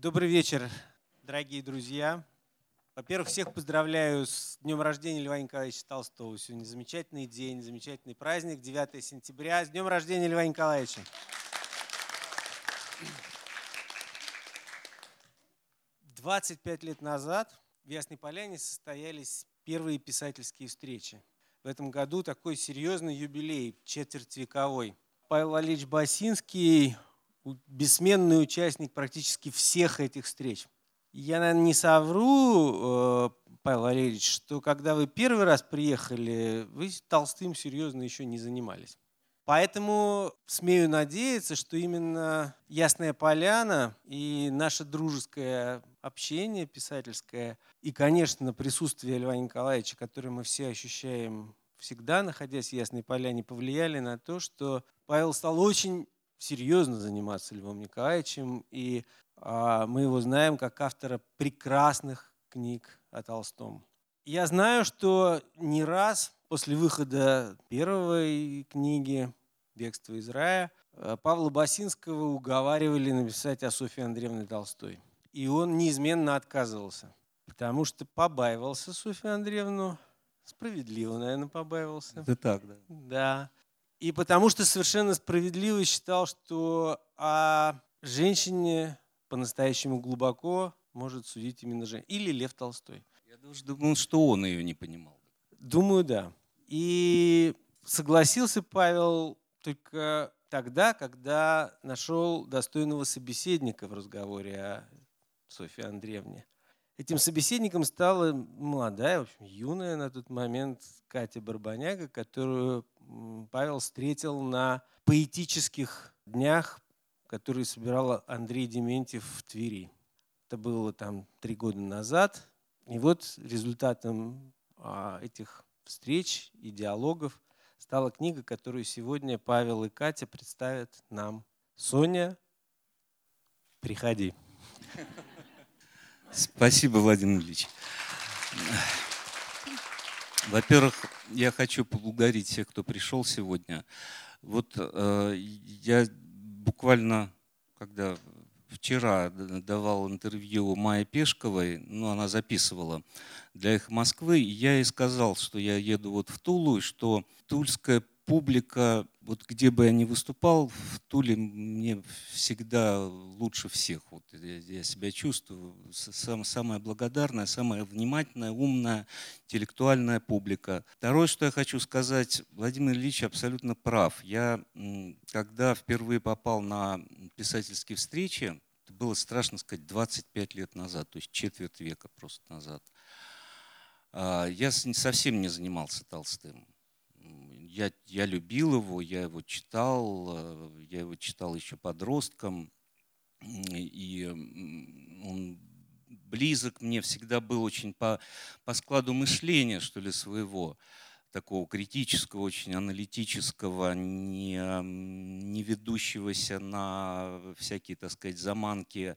Добрый вечер, дорогие друзья. Во-первых, всех поздравляю с днем рождения Льва Николаевича Толстого. Сегодня замечательный день, замечательный праздник, 9 сентября. С днем рождения Льва Николаевича. 25 лет назад в Ясной Поляне состоялись первые писательские встречи. В этом году такой серьезный юбилей, четвертьвековой. Павел Валерьевич Басинский бессменный участник практически всех этих встреч. Я, наверное, не совру, э, Павел Валерьевич, что когда вы первый раз приехали, вы Толстым серьезно еще не занимались. Поэтому смею надеяться, что именно Ясная Поляна и наше дружеское общение писательское, и, конечно, присутствие Льва Николаевича, которое мы все ощущаем всегда, находясь в Ясной Поляне, повлияли на то, что Павел стал очень серьезно заниматься Львом Николаевичем, и а, мы его знаем как автора прекрасных книг о Толстом. Я знаю, что не раз после выхода первой книги «Бегство из рая» а, Павла Басинского уговаривали написать о Софье Андреевне Толстой. И он неизменно отказывался, потому что побаивался Софью Андреевну, справедливо, наверное, побаивался. Это так, да. Да. И потому что совершенно справедливо считал, что о женщине по-настоящему глубоко может судить именно женщина. Или Лев Толстой. Я даже думал, что он ее не понимал. Думаю, да. И согласился Павел только тогда, когда нашел достойного собеседника в разговоре о Софье Андреевне. Этим собеседником стала молодая, в общем, юная на тот момент Катя Барбаняга, которую Павел встретил на поэтических днях, которые собирал Андрей Дементьев в Твери. Это было там три года назад. И вот результатом а, этих встреч и диалогов стала книга, которую сегодня Павел и Катя представят нам. Соня, приходи. Спасибо, Владимир Ильич. Во-первых, я хочу поблагодарить всех, кто пришел сегодня. Вот э, я буквально, когда вчера давал интервью Майе Пешковой, ну, она записывала для их Москвы, я ей сказал, что я еду вот в Тулу, и что тульская публика, вот где бы я ни выступал, в Туле мне всегда лучше всех. Вот я, я себя чувствую. Сам, самая благодарная, самая внимательная, умная, интеллектуальная публика. Второе, что я хочу сказать, Владимир Ильич абсолютно прав. Я, когда впервые попал на писательские встречи, это было страшно сказать 25 лет назад, то есть четверть века просто назад, а, я совсем не занимался Толстым я, я любил его, я его читал, э, я его читал еще подростком, и он близок мне всегда был очень по, по складу мышления, что ли, своего, такого критического, очень аналитического, не, не ведущегося на всякие, так сказать, заманки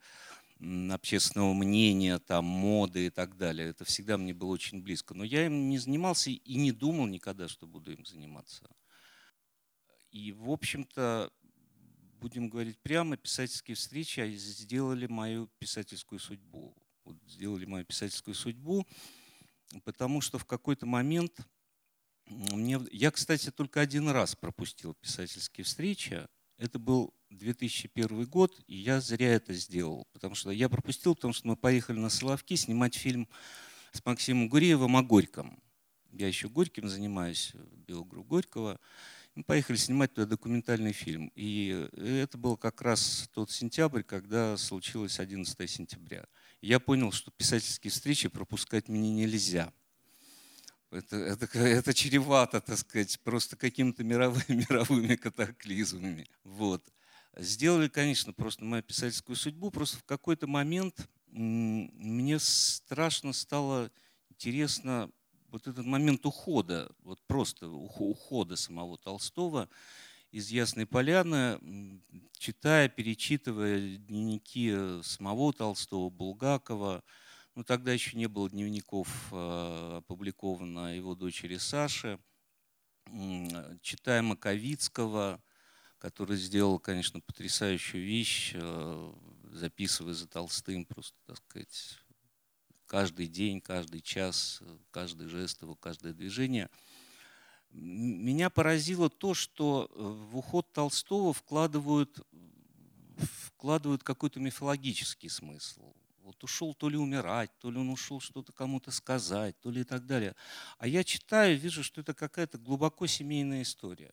общественного мнения, там, моды и так далее. Это всегда мне было очень близко. Но я им не занимался и не думал никогда, что буду им заниматься. И, в общем-то, будем говорить прямо, писательские встречи сделали мою писательскую судьбу. Вот сделали мою писательскую судьбу, потому что в какой-то момент мне... Я, кстати, только один раз пропустил писательские встречи. Это был 2001 год, и я зря это сделал. Потому что я пропустил, потому что мы поехали на Соловки снимать фильм с Максимом Гуреевым о Горьком. Я еще Горьким занимаюсь, биограф Горького. Мы поехали снимать туда документальный фильм. И это был как раз тот сентябрь, когда случилось 11 сентября. я понял, что писательские встречи пропускать мне нельзя. Это, это, это чревато, так сказать, просто какими-то мировыми, мировыми катаклизмами. Вот. Сделали, конечно, просто мою писательскую судьбу. Просто в какой-то момент мне страшно стало интересно вот этот момент ухода, вот просто ухода самого Толстого из Ясной Поляны, читая, перечитывая дневники самого Толстого, Булгакова, ну, тогда еще не было дневников э, опубликовано его дочери Саши. Читая Маковицкого, который сделал, конечно, потрясающую вещь, э, записывая за Толстым, просто, так сказать, каждый день, каждый час, каждый жест его, каждое движение. Меня поразило то, что э, в уход Толстого вкладывают, вкладывают какой-то мифологический смысл. Вот ушел то ли умирать, то ли он ушел что-то кому-то сказать, то ли и так далее. А я читаю, вижу, что это какая-то глубоко семейная история.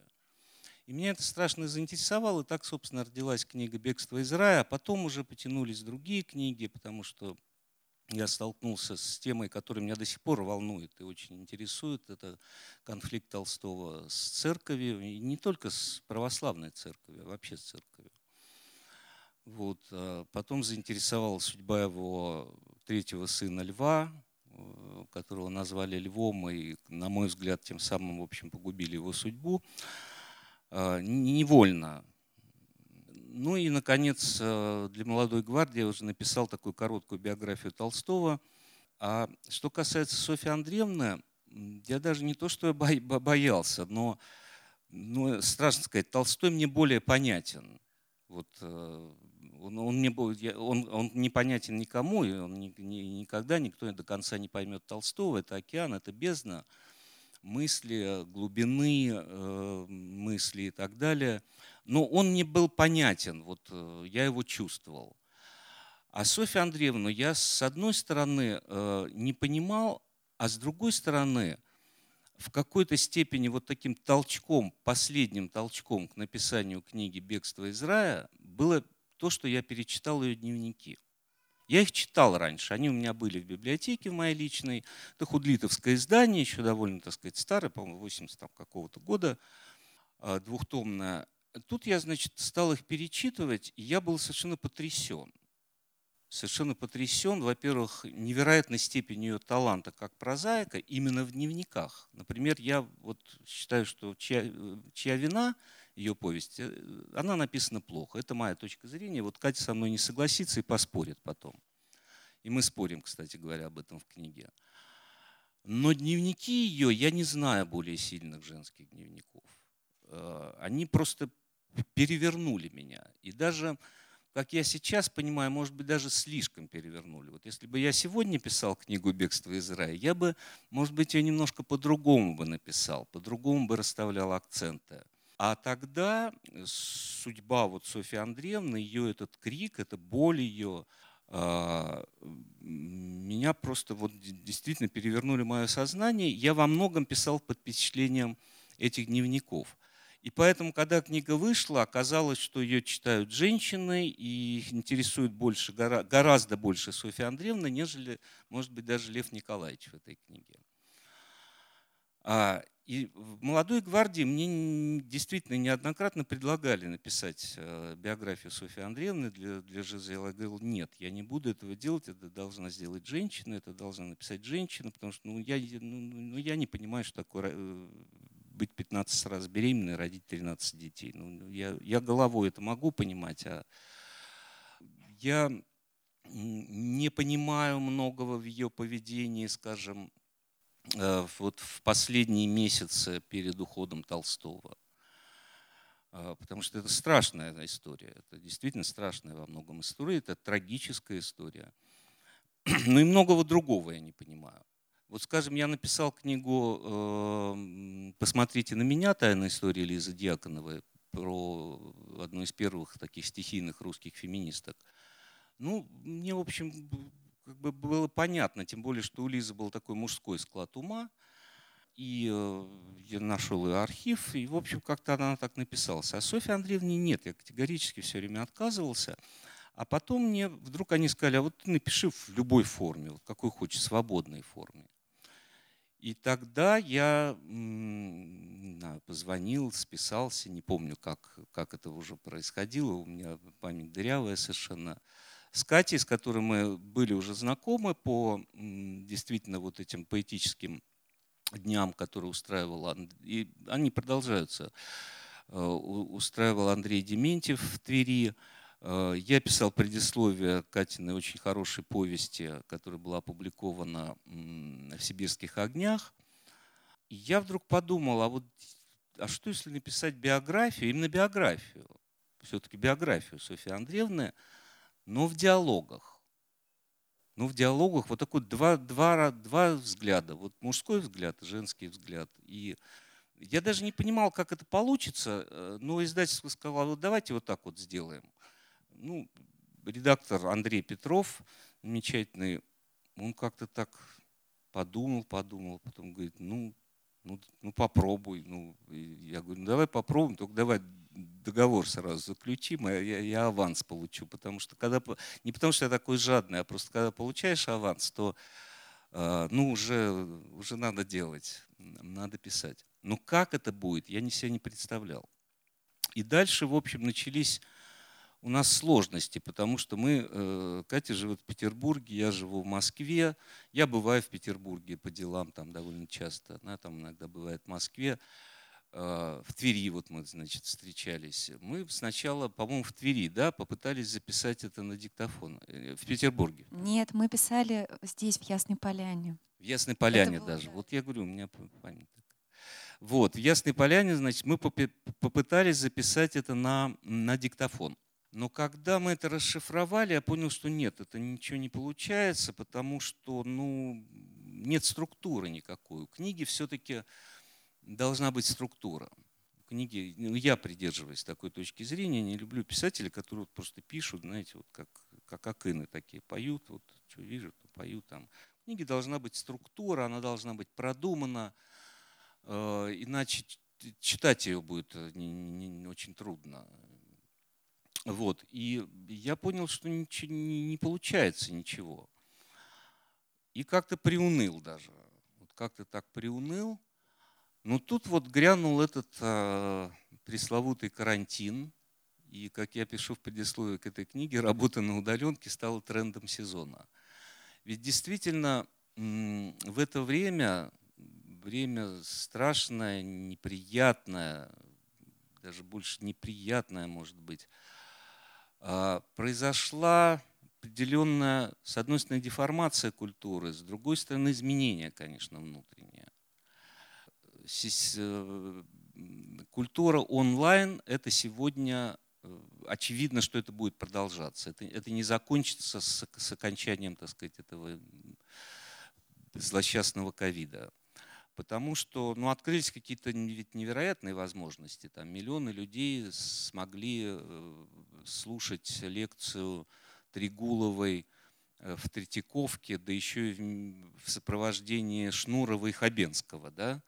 И меня это страшно заинтересовало. И так, собственно, родилась книга «Бегство из рая». А потом уже потянулись другие книги, потому что я столкнулся с темой, которая меня до сих пор волнует и очень интересует. Это конфликт Толстого с церковью, и не только с православной церковью, а вообще с церковью. Вот. А потом заинтересовала судьба его третьего сына Льва, э, которого назвали Львом, и, на мой взгляд, тем самым, в общем, погубили его судьбу. А, невольно ну и, наконец, э, для молодой гвардии я уже написал такую короткую биографию Толстого. А что касается Софьи Андреевны, я даже не то, что я боялся, но, ну, страшно сказать, Толстой мне более понятен. Вот, э, он, он, мне, он, он непонятен никому, и он ни, ни, никогда никто до конца не поймет Толстого. Это океан, это бездна мысли, глубины э, мысли и так далее – но он не был понятен, вот э, я его чувствовал. А Софья Андреевна я с одной стороны э, не понимал, а с другой стороны в какой-то степени вот таким толчком, последним толчком к написанию книги «Бегство из рая» было то, что я перечитал ее дневники. Я их читал раньше, они у меня были в библиотеке в моей личной. Это худлитовское издание, еще довольно, так сказать, старое, по-моему, 80 какого-то года, э, двухтомное. Тут я, значит, стал их перечитывать, и я был совершенно потрясен. Совершенно потрясен, во-первых, невероятной степенью ее таланта как прозаика именно в дневниках. Например, я вот считаю, что «Чья, чья вина» ее повесть, э, она написана плохо. Это моя точка зрения. Вот Катя со мной не согласится и поспорит потом. И мы спорим, кстати говоря, об этом в книге. Но дневники ее, я не знаю более сильных женских дневников. Э, они просто перевернули меня. И даже, как я сейчас понимаю, может быть, даже слишком перевернули. Вот если бы я сегодня писал книгу «Бегство из рая», я бы, может быть, ее немножко по-другому бы написал, по-другому бы расставлял акценты. А тогда судьба вот Софьи Андреевны, ее этот крик, эта боль ее, а, меня просто вот действительно перевернули мое сознание. Я во многом писал под впечатлением этих дневников. И поэтому, когда книга вышла, оказалось, что ее читают женщины и их интересует больше, гораздо больше Софья Андреевна, нежели, может быть, даже Лев Николаевич в этой книге. И в «Молодой гвардии» мне действительно неоднократно предлагали написать э, биографию Софьи Андреевны для, для Жизели. Я говорил, нет, я не буду этого делать, это должна сделать женщина, это должна написать женщина, потому что ну, я, ну, ну, я не понимаю, что такое э, быть 15 раз беременной, родить 13 детей. Ну, я, я головой это могу понимать, а я не понимаю многого в ее поведении, скажем, вот в последние месяцы перед уходом Толстого. Э, потому что это страшная история. Это действительно страшная во многом история. Это трагическая история. Ну и многого другого я не понимаю. Вот, скажем, я написал книгу э, «Посмотрите на меня. Тайная история Лизы Дьяконовой» про одну из первых таких стихийных русских феминисток. Ну, мне, в общем, как бы было понятно, тем более, что у Лизы был такой мужской склад ума, и э, я нашел ее архив, и, в общем, как-то она так написалась. А Софья Андреевне нет, я категорически все время отказывался. А потом мне вдруг они сказали, а вот ты напиши в любой форме, вот какой хочешь, свободной форме. И тогда я позвонил, списался, не помню, как, как это уже происходило, у меня память дырявая совершенно, с Катей, с которой мы были уже знакомы по действительно вот этим поэтическим дням, которые устраивал, и они продолжаются, э, устраивал Андрей Дементьев в Твери, Э, я писал предисловие Катиной очень хорошей повести, которая была опубликована в «Сибирских огнях». Я вдруг подумал, а вот а что если написать биографию, именно биографию, все-таки биографию Софьи Андреевны, но в диалогах. Ну, в диалогах вот такой два, два, два взгляда. Вот мужской взгляд, женский взгляд. И я даже не понимал, как это получится, э, но издательство сказало, вот давайте вот так вот сделаем. Ну, редактор Андрей Петров, замечательный, он как-то так подумал, подумал, потом говорит, ну, ну, ну попробуй. Ну, я говорю, ну давай попробуем, только давай договор сразу заключим, а я, я аванс получу. Потому что когда, не потому что я такой жадный, а просто когда получаешь аванс, то э, ну, уже, уже надо делать, надо писать. Но как это будет, я ни себе не представлял. И дальше, в общем, начались у нас сложности, потому что мы, э, Катя живет в Петербурге, я живу в Москве, я бываю в Петербурге по делам там довольно часто, она там иногда бывает в Москве, в Твери вот мы, значит, встречались. Мы сначала, по-моему, в Твери, да, попытались записать это на диктофон э, в Петербурге. Нет, мы писали здесь, в Ясной Поляне. В Ясной Поляне было, даже. Да. Вот я говорю, у меня память Вот, в Ясной Поляне, значит, мы попытались записать это на, на диктофон. Но когда мы это расшифровали, я понял, что нет, это ничего не получается, потому что ну, нет структуры никакой. У книги все-таки должна быть структура. Книги, ну, я придерживаюсь такой точки зрения, не люблю писателей, которые вот просто пишут, знаете, вот как, как акины такие, поют, вот что вижу, то поют там. В книге должна быть структура, она должна быть продумана, э, иначе читать ее будет э, не, не, не очень трудно. Вот. И я понял, что ничего, не получается ничего. И как-то приуныл даже. Вот как-то так приуныл. Но тут вот грянул этот э, пресловутый карантин. И, как я пишу в предисловии к этой книге, работа на удаленке стала трендом сезона. Ведь действительно в это время, время страшное, неприятное, даже больше неприятное, может быть, а, произошла определенная, с одной стороны, деформация культуры, с другой стороны, изменение, конечно, внутреннее. Э, культура онлайн – это сегодня э, очевидно, что это будет продолжаться. Это, это не закончится с, с окончанием, так сказать, этого злосчастного ковида потому что ну, открылись какие-то невероятные возможности. Там миллионы людей смогли э, слушать лекцию Тригуловой в Третьяковке, да еще и в сопровождении Шнурова и Хабенского. Да?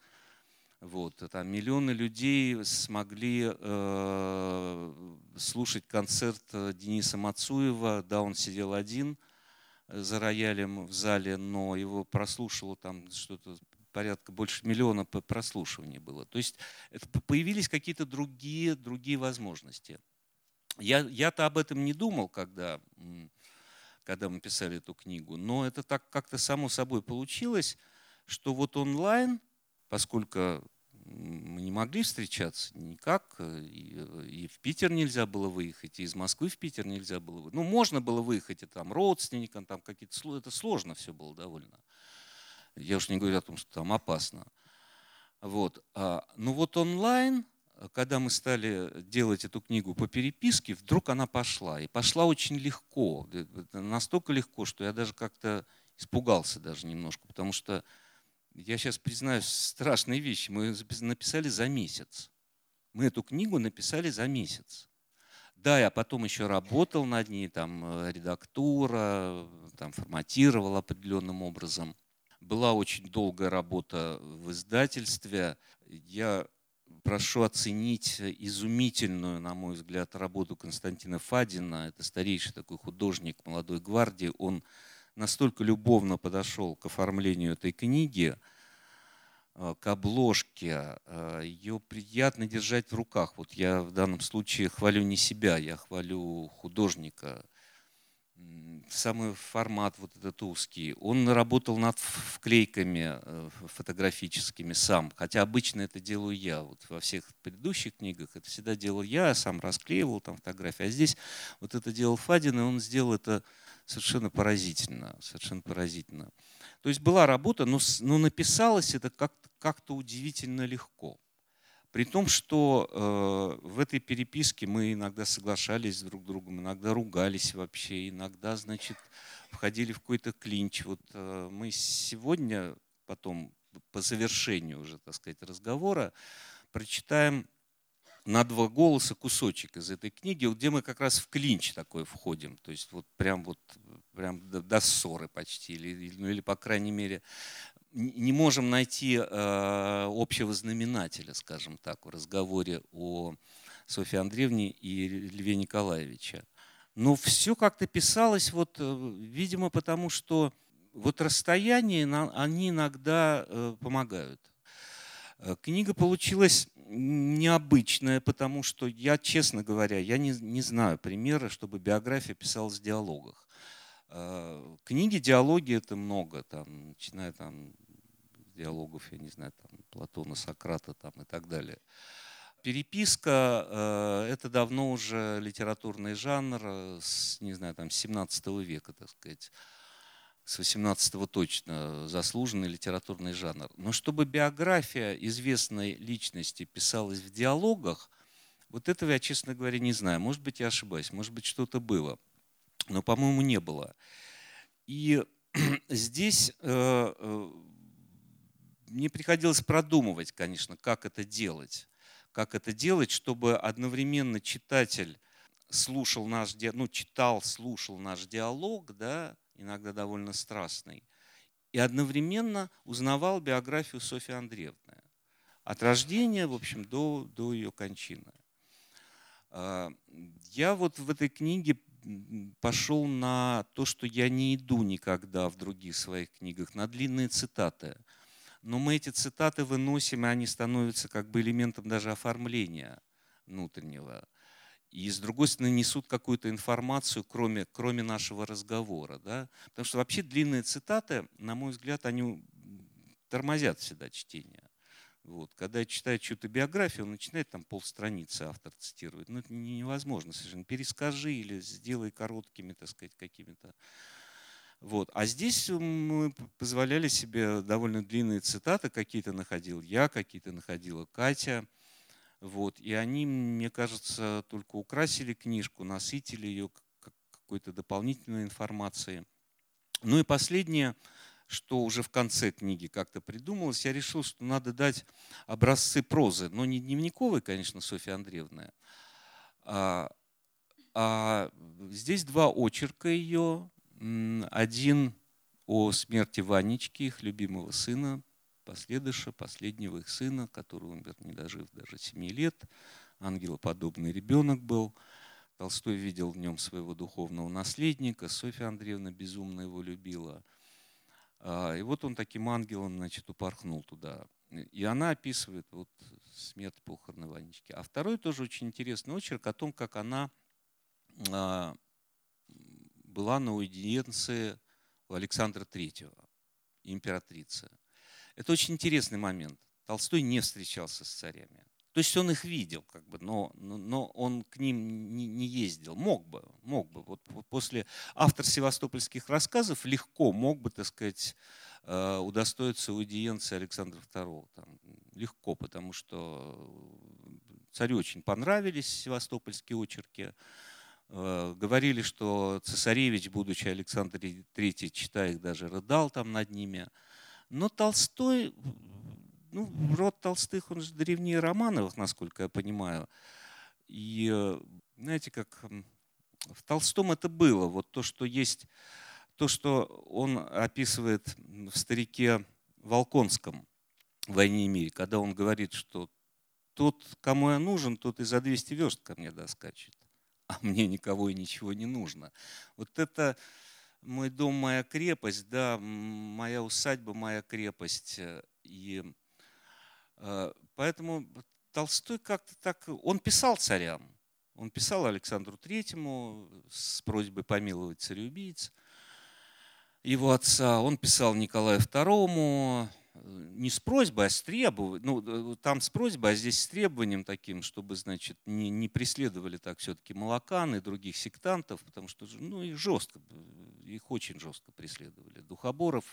Вот, там миллионы людей смогли э, слушать концерт Дениса Мацуева. Да, он сидел один э, за роялем в зале, но его прослушало там что-то порядка больше миллиона прослушиваний было. То есть появились какие-то другие, другие возможности. Я, я-то об этом не думал, когда, когда мы писали эту книгу, но это так как-то само собой получилось, что вот онлайн, поскольку мы не могли встречаться никак, и, и в Питер нельзя было выехать, и из Москвы в Питер нельзя было выехать. Ну, можно было выехать и там родственникам, там какие-то, это сложно все было довольно. Я уж не говорю о том, что там опасно. Вот. А, ну вот онлайн, когда мы стали делать эту книгу по переписке, вдруг она пошла. И пошла очень легко. Настолько легко, что я даже как-то испугался даже немножко. Потому что я сейчас признаюсь страшные вещи. Мы написали за месяц. Мы эту книгу написали за месяц. Да, я потом еще работал над ней, там э, редактура, там форматировал определенным образом. Была очень долгая работа в издательстве. Я прошу оценить изумительную, на мой взгляд, работу Константина Фадина. Это старейший такой художник молодой гвардии. Он настолько любовно подошел к оформлению этой книги, э, к обложке. Э, Ее приятно держать в руках. Вот я в данном случае хвалю не себя, я хвалю художника – самый формат вот этот узкий. Он работал над вклейками э, фотографическими сам, хотя обычно это делаю я. Вот во всех предыдущих книгах это всегда делал я, сам расклеивал там фотографии. А здесь вот это делал Фадин, и он сделал это совершенно поразительно, совершенно поразительно. То есть была работа, но, но написалось это как-то как удивительно легко. При том, что э, в этой переписке мы иногда соглашались друг с другом, иногда ругались вообще, иногда, значит, входили в какой-то клинч. Вот э, мы сегодня потом по завершению уже, так сказать, разговора прочитаем на два голоса кусочек из этой книги, где мы как раз в клинч такой входим, то есть вот прям вот прям до, до ссоры почти, или, ну, или по крайней мере не можем найти э, общего знаменателя, скажем так, в разговоре о Софье Андреевне и Льве Николаевиче. Но все как-то писалось, вот, э, видимо, потому что вот расстояние, они иногда э, помогают. Э, книга получилась необычная, потому что я, честно говоря, я не, не знаю примера, чтобы биография писалась в диалогах. Э, книги, диалоги это много, там, начиная там диалогов, я не знаю, там, Платона, Сократа там, и так далее. Переписка э, – это давно уже литературный жанр с, не знаю, там, 17 века, так сказать с 18-го точно заслуженный литературный жанр. Но чтобы биография известной личности писалась в диалогах, вот этого я, честно говоря, не знаю. Может быть, я ошибаюсь, может быть, что-то было. Но, по-моему, не было. И здесь э, э, мне приходилось продумывать, конечно, как это делать. Как это делать, чтобы одновременно читатель слушал наш, ну, читал, слушал наш диалог, да, иногда довольно страстный, и одновременно узнавал биографию Софьи Андреевны. От рождения, в общем, до, до ее кончины. А, я вот в этой книге пошел на то, что я не иду никогда в других своих книгах, на длинные цитаты. Но мы эти цитаты выносим, и они становятся как бы элементом даже оформления внутреннего и с другой стороны несут какую-то информацию, кроме, кроме нашего разговора. Да? Потому что вообще длинные цитаты, на мой взгляд, они тормозят всегда чтение. Вот. Когда я читаю чью-то биографию, он начинает там полстраницы автор цитировать. Ну, это невозможно совершенно. Перескажи или сделай короткими, так сказать, какими-то. Вот. А здесь мы позволяли себе довольно длинные цитаты, какие-то находил я, какие-то находила Катя – вот. И они, мне кажется, только украсили книжку, насытили ее какой-то дополнительной информацией. Ну и последнее, что уже в конце книги как-то придумалось, я решил, что надо дать образцы прозы, но не дневниковой, конечно, Софья Андреевна, а, а здесь два очерка ее. Один о смерти Ванечки, их любимого сына, последыша, последнего их сына, который умер, не дожив даже семи лет. Ангелоподобный ребенок был. Толстой видел в нем своего духовного наследника. Софья Андреевна безумно его любила. А, и вот он таким ангелом, значит, упорхнул туда. И она описывает вот смерть похороны Ванечки. А второй тоже очень интересный очерк о том, как она а, была на уидиенции у Александра Третьего, императрицы. Это очень интересный момент. Толстой не встречался с царями. То есть он их видел, как бы, но, но он к ним не, не ездил. Мог бы, мог бы. Вот после автор севастопольских рассказов легко мог бы, так сказать, э, удостоиться аудиенции Александра II. Там, легко, потому что царю очень понравились севастопольские очерки. Э, говорили, что цесаревич, будучи Александр III, читая их, даже рыдал там над ними. Но Толстой, ну, род Толстых, он же древнее Романовых, насколько я понимаю. И знаете, как в Толстом это было, вот то, что есть, то, что он описывает в «Старике Волконском» в «Войне и мире», когда он говорит, что тот, кому я нужен, тот и за 200 верст ко мне доскачет, а мне никого и ничего не нужно. Вот это мой дом, моя крепость, да, моя усадьба, моя крепость. Э, и э, поэтому Толстой как-то так, он писал царям, он писал Александру Третьему с просьбой помиловать цареубийц, его отца, он писал Николаю Второму, не с просьбой, а с требованием, ну, там с просьбой, а здесь с требованием таким, чтобы, значит, не, не преследовали так все-таки молокан и других сектантов, потому что, ну, их жестко, их очень жестко преследовали. Духоборов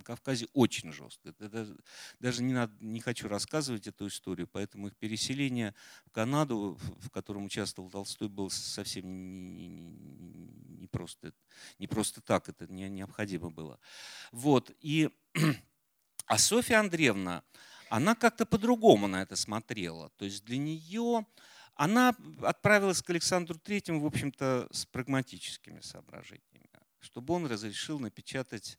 на Кавказе очень жестко. Это даже не, надо, не хочу рассказывать эту историю, поэтому их переселение в Канаду, в котором участвовал Толстой, было совсем не, не, не, просто, не просто так, это не, необходимо было. Вот. И, а Софья Андреевна, она как-то по-другому на это смотрела. То есть для нее она отправилась к Александру Третьему, в общем-то, с прагматическими соображениями, чтобы он разрешил напечатать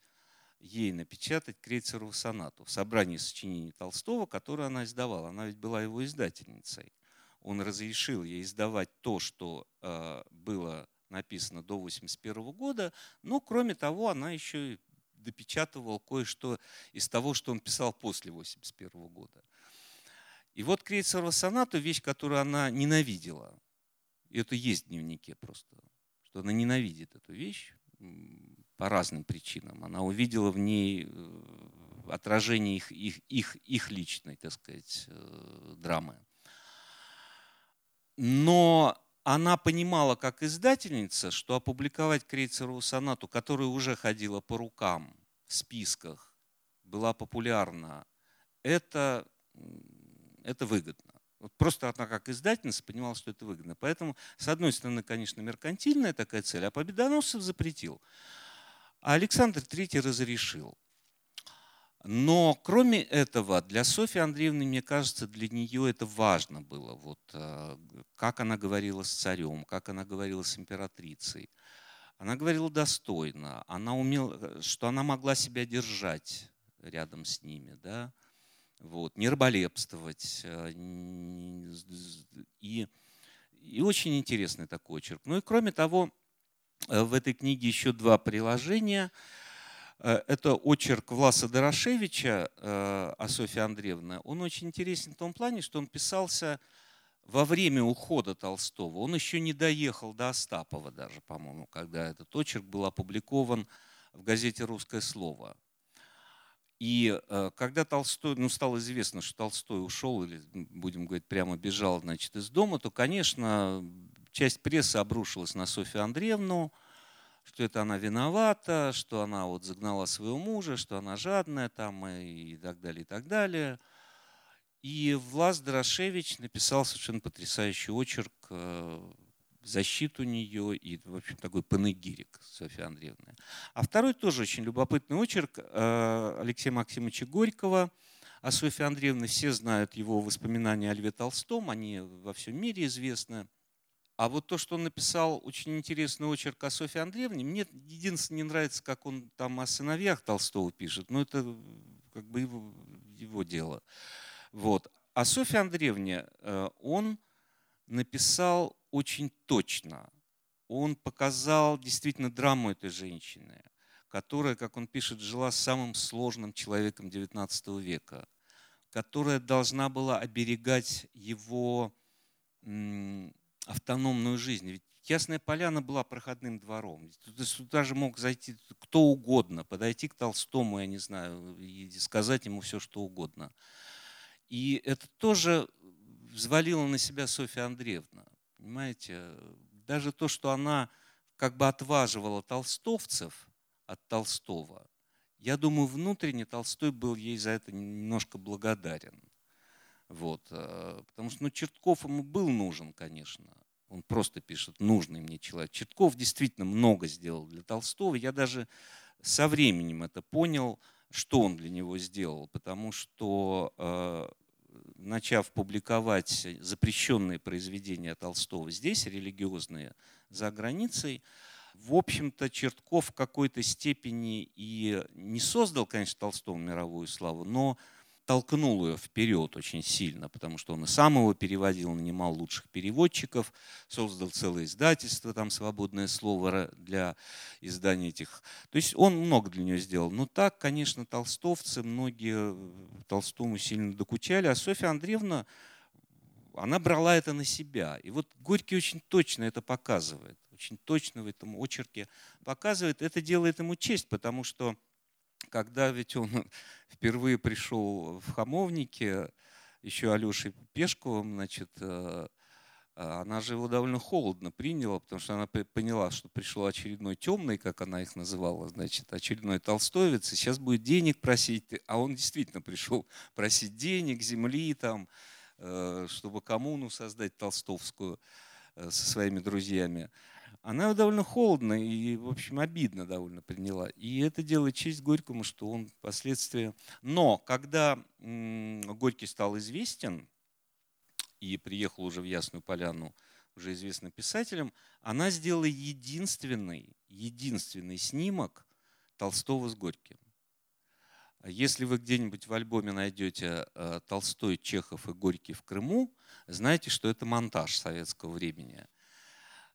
ей напечатать Крейцерову сонату в собрании сочинений Толстого, которое она издавала. Она ведь была его издательницей. Он разрешил ей издавать то, что э, было написано до 1981 года, но кроме того она еще и допечатывал кое-что из того, что он писал после 1981 года. И вот Крейцерова соната – вещь, которую она ненавидела. И это есть в дневнике просто, что она ненавидит эту вещь по разным причинам. Она увидела в ней э, отражение их, их, их, их личной, так сказать, э, драмы. Но она понимала как издательница, что опубликовать Крейцерову сонату, которая уже ходила по рукам в списках, была популярна, это, это выгодно. Вот просто она как издательница понимала, что это выгодно. Поэтому, с одной стороны, конечно, меркантильная такая цель, а Победоносцев запретил. А Александр III разрешил. Но кроме этого, для Софьи Андреевны, мне кажется, для нее это важно было. Вот, э, как она говорила с царем, как она говорила с императрицей. Она говорила достойно, она умела, что она могла себя держать рядом с ними, да? вот, не раболепствовать. Э, и, и очень интересный такой очерк. Ну и кроме того, э, в этой книге еще два приложения – Э, это очерк Власа Дорошевича э, о Софье Андреевне. Он очень интересен в том плане, что он писался во время ухода Толстого. Он еще не доехал до Остапова даже, по-моему, когда этот очерк был опубликован в газете «Русское слово». И э, когда Толстой, ну, стало известно, что Толстой ушел, или, будем говорить, прямо бежал значит, из дома, то, конечно, часть прессы обрушилась на Софью Андреевну, что это она виновата, что она вот загнала своего мужа, что она жадная там и так далее, и так далее. И Влас Дорошевич написал совершенно потрясающий очерк э, защиту нее и, в общем, такой панегирик Софьи Андреевны. А второй тоже очень любопытный очерк э, Алексея Максимовича Горького о Софье Андреевне. Все знают его воспоминания о Льве Толстом, они во всем мире известны. А вот то, что он написал очень интересный очерк о Софье Андреевне, мне единственное не нравится, как он там о сыновьях Толстого пишет, но это как бы его, его дело. Вот. А Софья Андреевне э, он написал очень точно. Он показал действительно драму этой женщины, которая, как он пишет, жила самым сложным человеком XIX века, которая должна была оберегать его автономную жизнь. Ведь Ясная Поляна была проходным двором. Туда же мог зайти кто угодно, подойти к Толстому, я не знаю, и сказать ему все, что угодно. И это тоже взвалила на себя Софья Андреевна. Понимаете, даже то, что она как бы отваживала толстовцев от Толстого, я думаю, внутренне Толстой был ей за это немножко благодарен. Вот. Э, потому что ну, Чертков ему был нужен, конечно. Он просто пишет «нужный мне человек». Чертков действительно много сделал для Толстого. Я даже со временем это понял, что он для него сделал. Потому что, э, начав публиковать запрещенные произведения Толстого здесь, религиозные, за границей, в общем-то, Чертков в какой-то степени и не создал, конечно, Толстому мировую славу, но толкнул ее вперед очень сильно, потому что он и сам его переводил, нанимал лучших переводчиков, создал целое издательство, там «Свободное слово» для издания этих. То есть он много для нее сделал. Но так, конечно, толстовцы, многие Толстому сильно докучали, а Софья Андреевна, она брала это на себя. И вот Горький очень точно это показывает, очень точно в этом очерке показывает. Это делает ему честь, потому что когда ведь он впервые пришел в Хамовнике, еще Алешей Пешковым, значит, э, э, она же его довольно холодно приняла, потому что она поняла, что пришел очередной темный, как она их называла, значит, очередной толстовец, и сейчас будет денег просить. А он действительно пришел просить денег, земли, там, э, чтобы коммуну создать толстовскую со своими друзьями. Она довольно холодно и, в общем, обидно довольно приняла. И это делает честь Горькому, что он впоследствии... Но когда Горький стал известен, и приехал уже в Ясную Поляну, уже известным писателем, она сделала единственный, единственный снимок Толстого с Горьким. Если вы где-нибудь в альбоме найдете э, Толстой, Чехов и Горький в Крыму, знаете, что это монтаж советского времени.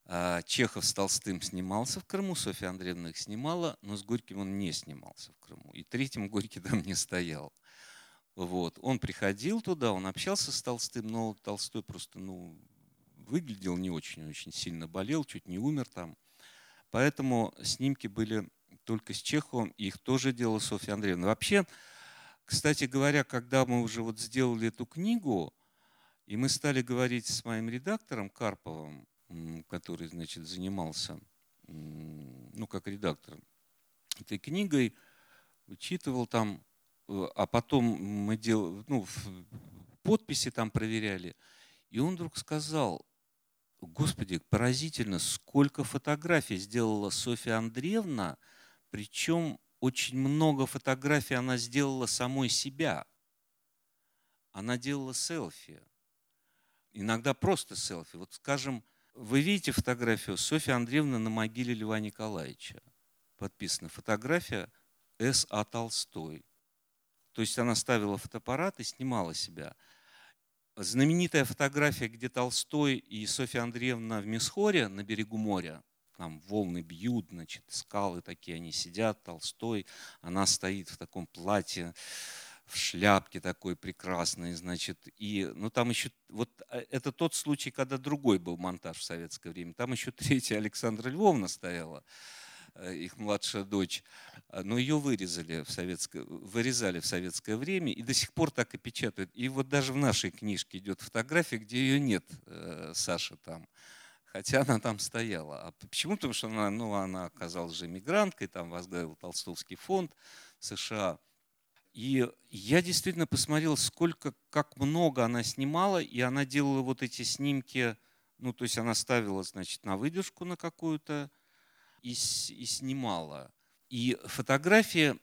Э, Чехов с Толстым снимался в Крыму, Софья Андреевна их снимала, но с Горьким он не снимался в Крыму. И третьим Горький там не стоял. Вот. Он приходил туда, он общался с Толстым, но Толстой просто ну, выглядел не очень, очень сильно болел, чуть не умер там. Поэтому снимки были только с Чеховым, их тоже делала Софья Андреевна. Вообще, кстати говоря, когда мы уже вот сделали эту книгу, и мы стали говорить с моим редактором Карповым, который, значит, занимался, ну, как редактор этой книгой, вычитывал там Э, а потом мы дел, ну, подписи там проверяли. И он вдруг сказал, Господи, поразительно, сколько фотографий сделала Софья Андреевна, причем очень много фотографий она сделала самой себя. Она делала селфи. Иногда просто селфи. Вот скажем, вы видите фотографию Софьи Андреевны на могиле Льва Николаевича. Подписана фотография С. А. Толстой. То есть она ставила фотоаппарат и снимала себя. Знаменитая фотография, где Толстой и Софья Андреевна в Месхоре на берегу моря, там волны бьют, значит, скалы такие, они сидят, Толстой, она стоит в таком платье, в шляпке такой прекрасной, значит, и, ну, там еще, вот э, это тот случай, когда другой был монтаж в советское время, там еще третья Александра Львовна стояла, Э, их младшая дочь, а, но ее вырезали в советское, вырезали в советское время и до сих пор так и печатают. И вот даже в нашей книжке идет фотография, где ее нет, э, Саша там. Хотя она там стояла. А почему? Потому что она, ну, она оказалась же мигранткой, там возглавила Толстовский фонд США. И я действительно посмотрел, сколько, как много она снимала, и она делала вот эти снимки, ну, то есть она ставила, значит, на выдержку на какую-то, и, и снимала. И фотографии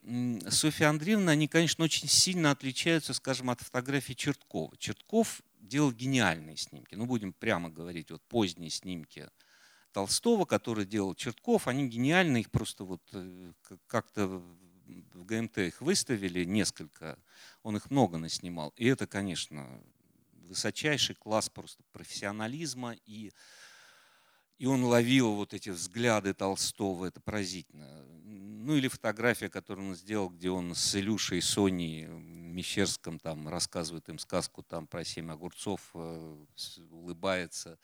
Софьи Андреевны, они, конечно, очень сильно отличаются, скажем, от фотографий Черткова. Чертков делал гениальные снимки. Ну, будем прямо говорить, вот поздние снимки Толстого, которые делал Чертков, они гениальные, их просто вот э, как-то в ГМТ их выставили несколько, он их много наснимал. И это, конечно, высочайший класс просто профессионализма и и он ловил вот эти взгляды Толстого, это поразительно. Ну или фотография, которую он сделал, где он с Илюшей и Соней Мещерском там рассказывает им сказку там про семь огурцов, э, улыбается.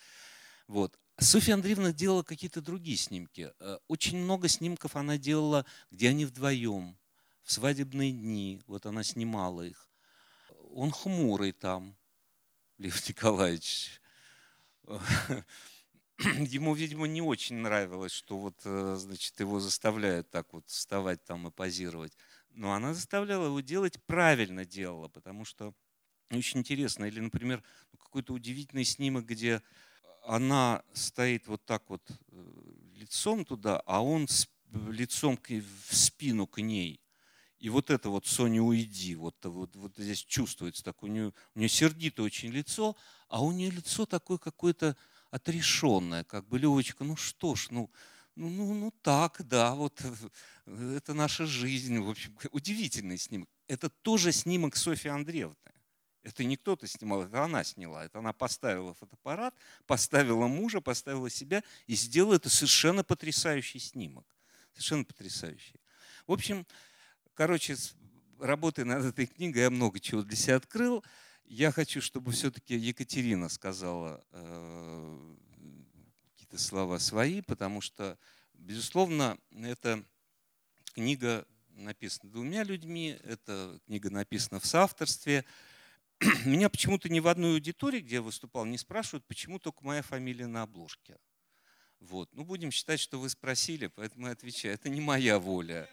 Вот. Софья Андреевна делала какие-то другие снимки. Э, очень много снимков она делала, где они вдвоем, в свадебные дни. Вот она снимала их. Он хмурый там, Лев Николаевич. ему, видимо, не очень нравилось, что вот, э, значит, его заставляют так вот вставать там и позировать. Но она заставляла его делать, правильно делала, потому что очень интересно. Или, например, какой-то удивительный снимок, где она стоит вот так вот э, лицом туда, а он лицом в спину к ней. И вот это вот Соня уйди, вот, вот, вот здесь чувствуется такое, у нее, у нее сердито очень лицо, а у нее лицо такое какое-то, отрешенная, как бы Левочка, ну что ж, ну, ну, ну, ну так, да, вот это наша жизнь, в общем, удивительный снимок. Это тоже снимок Софьи Андреевны. Это не кто-то снимал, это она сняла. Это она поставила фотоаппарат, поставила мужа, поставила себя и сделала это совершенно потрясающий снимок. Совершенно потрясающий. В общем, короче, работая над этой книгой, я много чего для себя открыл. Я хочу, чтобы все-таки Екатерина сказала э, какие-то слова свои, потому что, безусловно, эта книга написана двумя людьми, эта книга написана в соавторстве, меня почему-то ни в одной аудитории, где я выступал, не спрашивают, почему только моя фамилия на обложке. Вот. Ну, будем считать, что вы спросили, поэтому я отвечаю. Это не моя воля.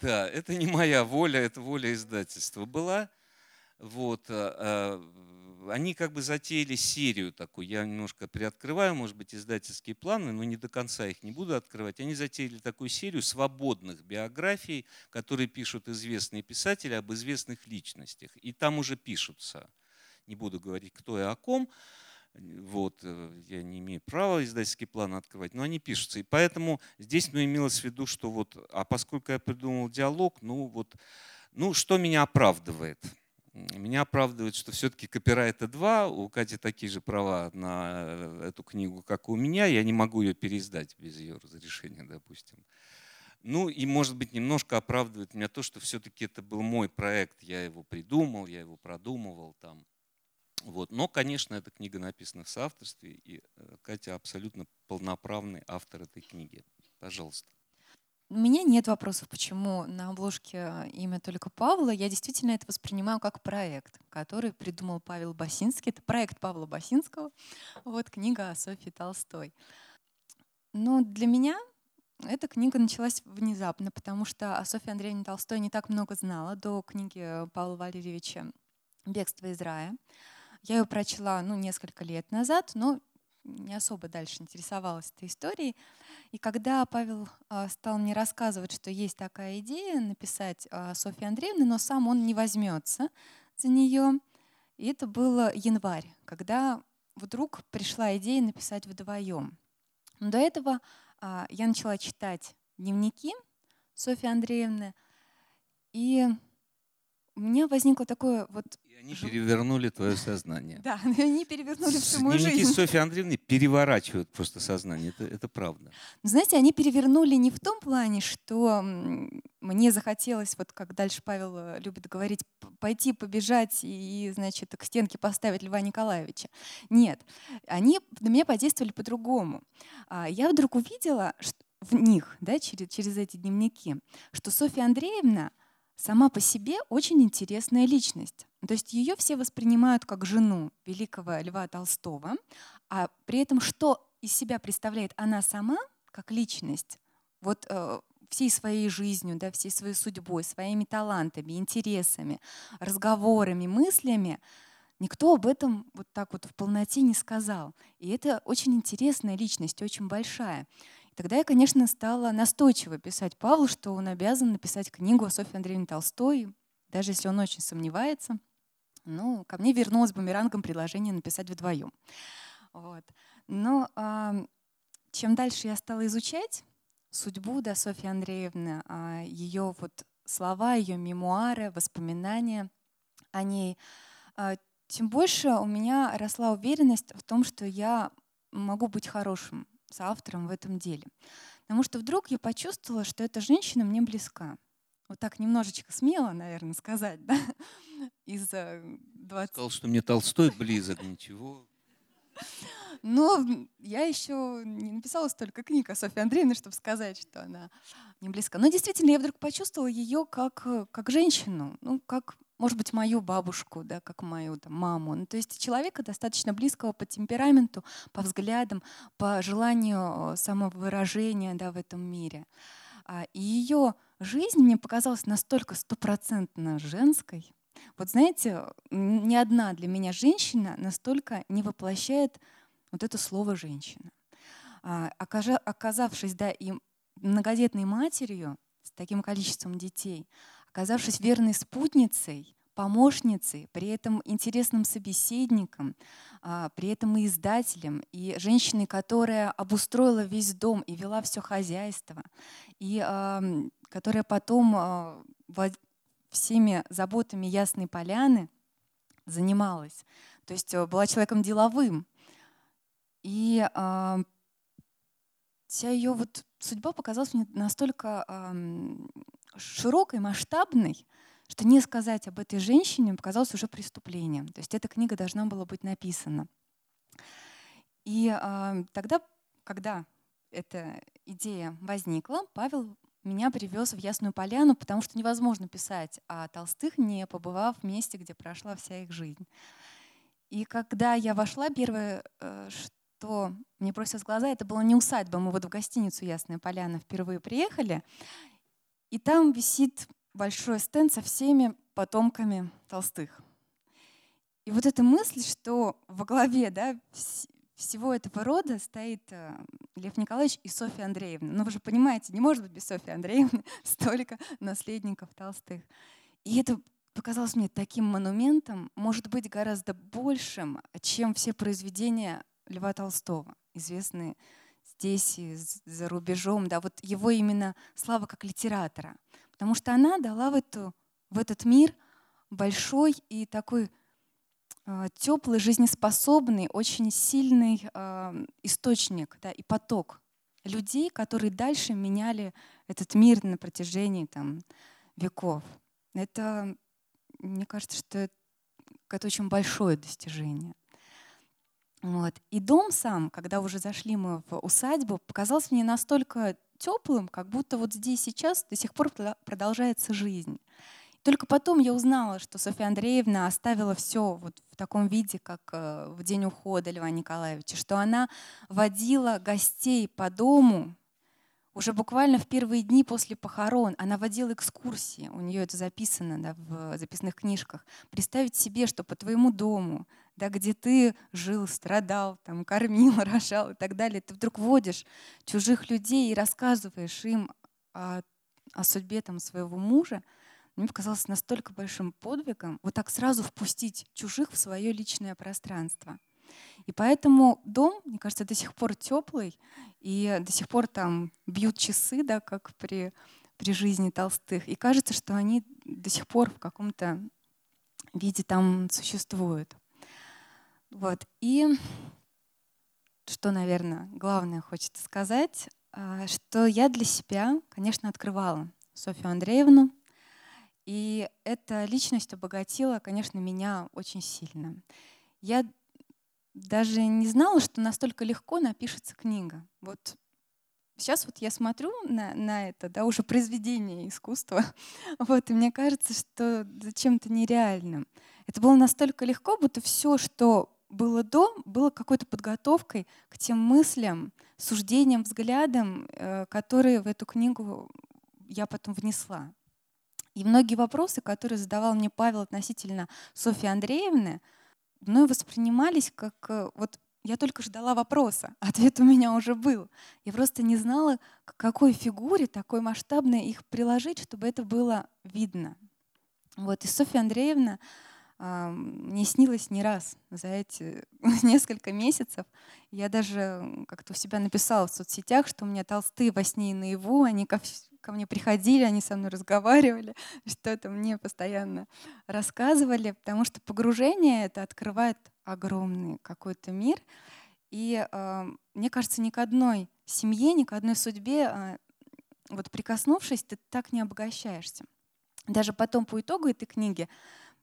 Да, это не моя воля, это воля издательства была. Вот. Они как бы затеяли серию такую. Я немножко приоткрываю, может быть, издательские планы, но не до конца их не буду открывать. Они затеяли такую серию свободных биографий, которые пишут известные писатели об известных личностях. И там уже пишутся. Не буду говорить, кто и о ком. Вот, э, я не имею права издательский план открывать, но они пишутся. И поэтому здесь ну, имелось в виду, что вот, а поскольку я придумал диалог, ну вот, ну что меня оправдывает? Меня оправдывает, что все-таки копирайта 2, у Кати такие же права на э, эту книгу, как и у меня, я не могу ее переиздать без ее разрешения, допустим. Ну и, может быть, немножко оправдывает меня то, что все-таки это был мой проект, я его придумал, я его продумывал там. Вот. Но, конечно, эта книга написана в соавторстве, и э, Катя абсолютно полноправный автор этой книги. Пожалуйста. У меня нет вопросов, почему на обложке имя только Павла. Я действительно это воспринимаю как проект, который придумал Павел Басинский. Это проект Павла Басинского. Вот книга о Софье Толстой. Но для меня эта книга началась внезапно, потому что о Софье Андреевне Толстой не так много знала до книги Павла Валерьевича «Бегство из рая». Я ее прочла ну, несколько лет назад, но не особо дальше интересовалась этой историей. И когда Павел а, стал мне рассказывать, что есть такая идея написать а, Софьи Андреевны, но сам он не возьмется за нее, и это было январь, когда вдруг пришла идея написать вдвоем. Но до этого а, я начала читать дневники Софьи Андреевны, и у меня возникло такое вот... Они перевернули твое сознание. Да, они перевернули всю мою Дневники жизнь. Софьи Андреевны переворачивают просто сознание, это, это правда. Но, знаете, они перевернули не в том плане, что мне захотелось, вот как дальше Павел э, любит говорить, пойти побежать и, значит, к стенке поставить Льва Николаевича. Нет, они на меня подействовали по-другому. А, я вдруг увидела в них, да, через, через эти дневники, что Софья Андреевна — сама по себе очень интересная личность. То есть ее все воспринимают как жену великого Льва Толстого, а при этом что из себя представляет она сама как личность, вот э, всей своей жизнью, да, всей своей судьбой, своими талантами, интересами, разговорами, мыслями, никто об этом вот так вот в полноте не сказал. И это очень интересная личность, очень большая. Тогда я, конечно, стала настойчиво писать Павлу, что он обязан написать книгу о Софье Андреевне Толстой, даже если он очень сомневается. Ну, ко мне вернулось бумерангом предложение написать вдвоем. Вот. Но чем дальше я стала изучать судьбу да, Софьи Андреевны, а, ее вот слова, ее мемуары, воспоминания о ней, а, тем больше у меня росла уверенность в том, что я могу быть хорошим соавтором в этом деле. Потому что вдруг я почувствовала, что эта женщина мне близка. Вот так немножечко смело, наверное, сказать, да? Из 20... Сказал, что мне Толстой близок, ничего. Но я еще не написала столько книг о Софье Андреевне, чтобы сказать, что она не близка. Но действительно, я вдруг почувствовала ее как, как женщину, ну, как может быть, мою бабушку, да, как мою там, маму. Ну, то есть человека достаточно близкого по темпераменту, по взглядам, по желанию э, самовыражения да, в этом мире. А, и ее жизнь мне показалась настолько стопроцентно женской. Вот знаете, ни одна для меня женщина настолько не воплощает вот это слово «женщина». А, оказавшись да, и многодетной матерью с таким количеством детей, оказавшись верной спутницей, помощницей, при этом интересным собеседником, а, при этом и издателем, и женщиной, которая обустроила весь дом и вела все хозяйство, и которая потом а, всеми заботами Ясной Поляны занималась. То есть э, была человеком деловым. И вся ее вот судьба показалась мне настолько широкой, масштабной, что не сказать об этой женщине показалось уже преступлением. То есть эта книга должна была быть написана. И э, тогда, когда эта идея возникла, Павел меня привез в Ясную Поляну, потому что невозможно писать о Толстых, не побывав в месте, где прошла вся их жизнь. И когда я вошла, первое, э, что мне бросилось в глаза, это была не усадьба. Мы вот в гостиницу Ясная Поляна впервые приехали, и там висит большой стенд со всеми потомками Толстых. И вот эта мысль, что во главе да, всего этого рода стоит э, Лев Николаевич и Софья Андреевна. Ну вы же понимаете, не может быть без Софьи Андреевны столько наследников Толстых. И это показалось мне таким монументом, может быть, гораздо большим, чем все произведения Льва Толстого, известные здесь и за рубежом. Да, вот его именно слава как литератора. Потому что она дала в, эту, в этот мир большой и такой а, теплый, жизнеспособный, очень сильный э, источник да, и поток людей, которые дальше меняли этот мир на протяжении там, веков. Это, мне кажется, что это, это очень большое достижение. Вот. И дом сам, когда уже зашли мы в усадьбу, показался мне настолько теплым, как будто вот здесь сейчас до сих пор продолжается жизнь. Только потом я узнала, что Софья Андреевна оставила все вот в таком виде, как э, в день ухода Льва Николаевича, что она водила гостей по дому уже буквально в первые дни после похорон. Она водила экскурсии, у нее это записано да, в записных книжках. Представить себе, что по твоему дому, да, где ты жил, страдал, там, кормил, рожал и так далее, ты вдруг водишь чужих людей и рассказываешь им о, о судьбе там, своего мужа, мне показалось настолько большим подвигом вот так сразу впустить чужих в свое личное пространство. И поэтому дом, мне кажется, до сих пор теплый, и до сих пор там бьют часы, да, как при, при жизни Толстых. И кажется, что они до сих пор в каком-то виде там существуют. Вот. И что, наверное, главное хочется сказать, а, что я для себя, конечно, открывала Софью Андреевну, и эта личность обогатила, конечно, меня очень сильно. Я даже не знала, что настолько легко напишется книга. Вот сейчас вот я смотрю на, на это, да, уже произведение искусства, вот, и мне кажется, что зачем-то нереальным. Это было настолько легко, будто все, что было до, было какой-то подготовкой к тем мыслям, суждениям, взглядам, э, которые в эту книгу я потом внесла. И многие вопросы, которые задавал мне Павел относительно Софьи Андреевны, мной воспринимались как э, вот я только ждала вопроса, ответ у меня уже был. Я просто не знала, к какой фигуре такой масштабной их приложить, чтобы это было видно. Вот, и Софья Андреевна мне снилась не раз за эти несколько месяцев. Я даже как-то у себя написала в соцсетях, что у меня толстые во сне и наяву, они ко, ко мне приходили, они со мной разговаривали, что-то мне постоянно рассказывали, потому что погружение это открывает огромный какой-то мир. И мне кажется, ни к одной семье, ни к одной судьбе, э, вот прикоснувшись, ты так не обогащаешься. Даже потом по итогу этой книги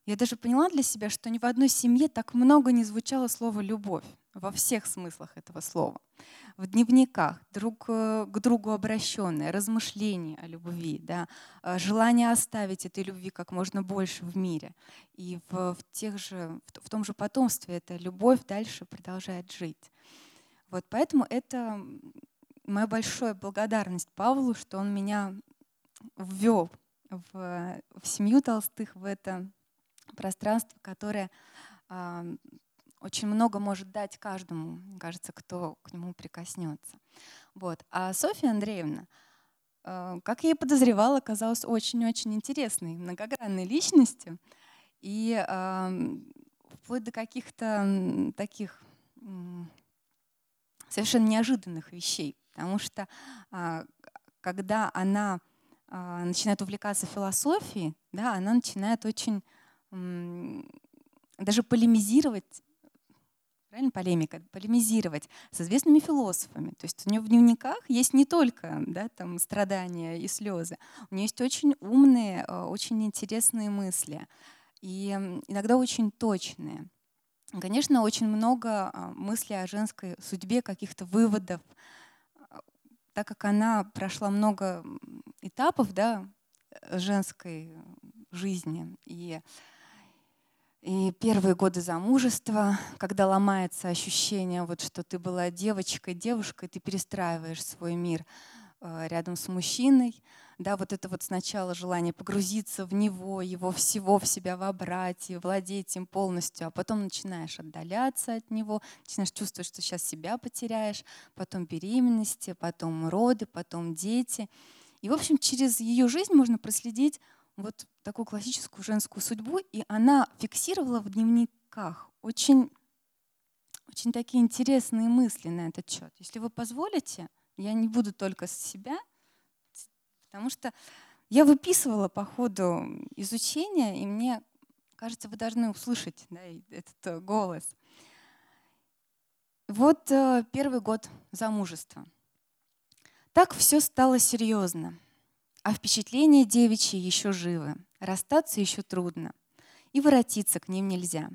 я даже поняла для себя, что ни в одной семье так много не звучало слово «любовь» во всех смыслах этого слова. В дневниках друг э, к другу обращенные, размышления о любви, да, э, желание оставить этой любви как можно больше в мире. И в, в, тех же, в том же потомстве эта любовь дальше продолжает жить. Вот поэтому это моя большая благодарность Павлу, что он меня ввел в, в семью Толстых, в это пространство, которое э, очень много может дать каждому, кажется, кто к нему прикоснется. Вот. А Софья Андреевна, э, как я и подозревала, оказалась очень-очень интересной, многогранной личностью. И э, вплоть до каких-то таких совершенно неожиданных вещей. Потому что когда она начинает увлекаться философией, да, она начинает очень даже полемизировать правильно, полемика, полемизировать с известными философами. То есть у нее в дневниках есть не только да, там, страдания и слезы, у нее есть очень умные, э, очень интересные мысли и иногда очень точные. Конечно, очень много а, мыслей о женской судьбе, каких-то выводов, так как она прошла много этапов да, женской жизни. И первые годы замужества, когда ломается ощущение, вот, что ты была девочкой, девушкой, ты перестраиваешь свой мир э, рядом с мужчиной. Да, вот это вот сначала желание погрузиться в него, его всего в себя вобрать и владеть им полностью, а потом начинаешь отдаляться от него, начинаешь чувствовать, что сейчас себя потеряешь, потом беременности, потом роды, потом дети. И, в общем, через ее жизнь можно проследить вот такую классическую женскую судьбу, и она фиксировала в дневниках очень, очень такие интересные мысли на этот счет. Если вы позволите, я не буду только с себя, потому что я выписывала по ходу изучения, и мне кажется, вы должны услышать да, этот э, голос. Вот э, первый год замужества. Так все стало серьезно. А впечатления девичьи еще живы. Расстаться еще трудно. И воротиться к ним нельзя.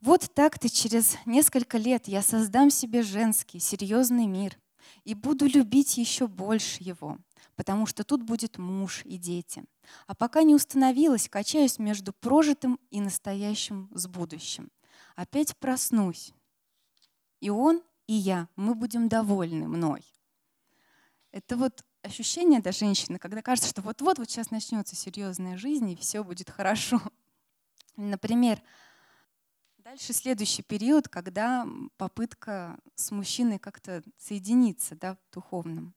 Вот так-то через несколько лет я создам себе женский, серьезный мир и буду любить еще больше его, потому что тут будет муж и дети. А пока не установилась, качаюсь между прожитым и настоящим с будущим. Опять проснусь. И он, и я, мы будем довольны мной. Это вот ощущение до женщины, когда кажется, что вот-вот вот сейчас начнется серьезная жизнь, и все будет хорошо. Например, дальше следующий период, когда попытка с мужчиной как-то соединиться да, в духовном.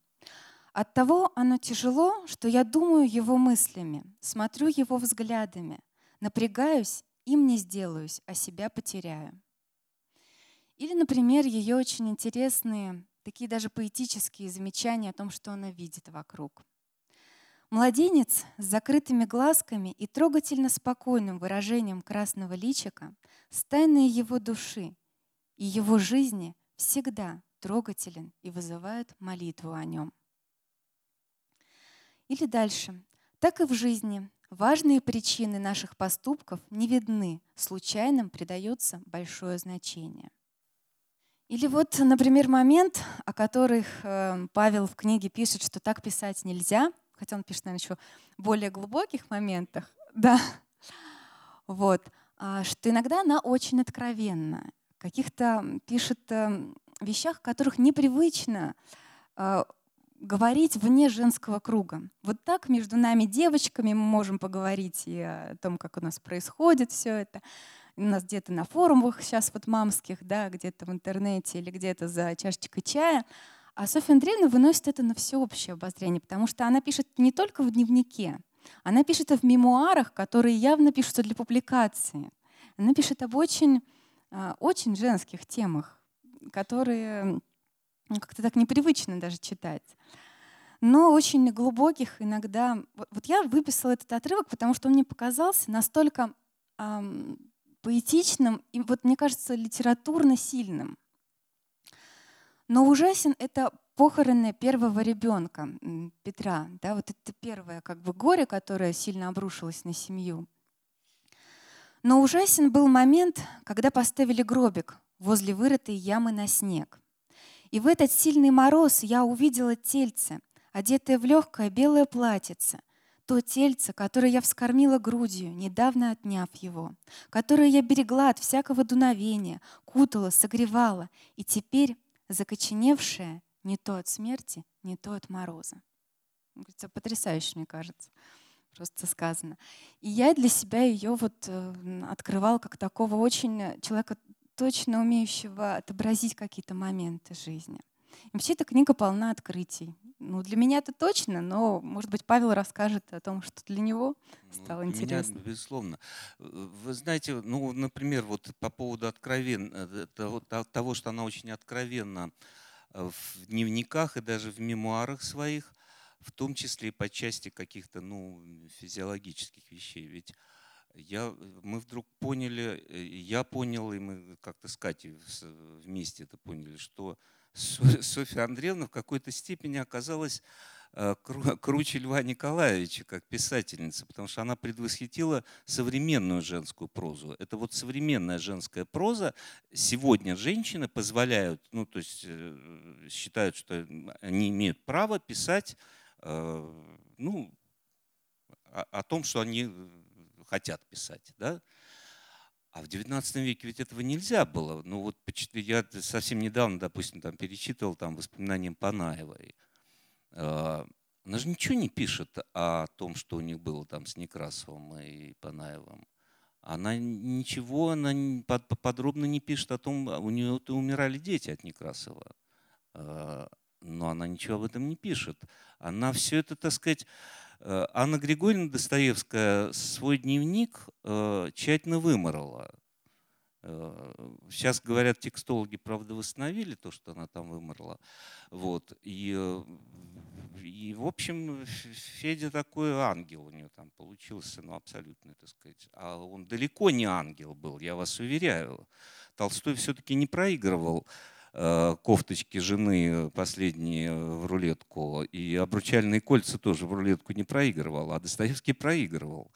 От того оно тяжело, что я думаю его мыслями, смотрю его взглядами, напрягаюсь, им не сделаюсь, а себя потеряю. Или, например, ее очень интересные такие даже поэтические замечания о том, что она видит вокруг. Младенец с закрытыми глазками и трогательно спокойным выражением красного личика с тайной его души и его жизни всегда трогателен и вызывает молитву о нем. Или дальше. Так и в жизни важные причины наших поступков не видны, случайным придается большое значение. Или вот, например, момент, о которых э, Павел в книге пишет, что так писать нельзя, хотя он пишет, наверное, еще более глубоких моментах, да, вот, а, что иногда она очень откровенна, каких-то пишет э, вещах, которых непривычно э, говорить вне женского круга. Вот так между нами, девочками, мы можем поговорить и о том, как у нас происходит все это у нас где-то на форумах сейчас вот мамских, да, где-то в интернете или где-то за чашечкой чая. А Софья Андреевна выносит это на всеобщее обозрение, потому что она пишет не только в дневнике, она пишет и в мемуарах, которые явно пишутся для публикации. Она пишет об очень, а, очень женских темах, которые ну, как-то так непривычно даже читать. Но очень глубоких иногда. Вот я выписала этот отрывок, потому что он мне показался настолько поэтичным и, вот мне кажется, литературно сильным. Но ужасен это похороны первого ребенка Петра. Да, вот это первое как бы горе, которое сильно обрушилось на семью. Но ужасен был момент, когда поставили гробик возле вырытой ямы на снег. И в этот сильный мороз я увидела тельце, одетое в легкое белое платьице, то тельце, которое я вскормила грудью, недавно отняв его, которое я берегла от всякого дуновения, кутала, согревала, и теперь закоченевшее не то от смерти, не то от мороза. Это потрясающе, мне кажется, просто сказано. И я для себя ее вот э, открывала как такого очень человека, точно умеющего отобразить какие-то моменты жизни. И вообще эта книга полна открытий. Ну, для меня это точно, но, может быть, Павел расскажет о том, что для него ну, стало ну, интересно. Меня, безусловно. Вы знаете, ну, например, вот по поводу откровен... Э, того, того, что она очень откровенна э, в дневниках и даже в мемуарах своих, в том числе и по части каких-то ну, физиологических вещей. Ведь я, мы вдруг поняли, э, я понял, и мы как-то с Катей вместе это поняли, что Софья Андреевна в какой-то степени оказалась э, круче Льва Николаевича как писательница, потому что она предвосхитила современную женскую прозу. Это вот современная женская проза. Сегодня женщины позволяют, ну то есть э, считают, что они имеют право писать э, ну, о, о том, что они хотят писать. Да? А в XIX веке ведь этого нельзя было. Ну вот я совсем недавно, допустим, там перечитывал там воспоминания Панаевой. А, она же ничего не пишет о том, что у них было там с Некрасовым и Панаевым. Она ничего, она подробно не пишет о том, у нее умирали дети от Некрасова. А, но она ничего об этом не пишет. Она все это, так сказать, Анна Григорьевна Достоевская свой дневник э, тщательно выморала. Э, сейчас, говорят, текстологи, правда, восстановили то, что она там выморла. Вот. И, и, в общем, Федя такой ангел у нее там получился, ну, абсолютно, так сказать. А он далеко не ангел был, я вас уверяю. Толстой все-таки не проигрывал Э, кофточки жены последние в рулетку, и обручальные кольца тоже в рулетку не проигрывал, а Достоевский проигрывал.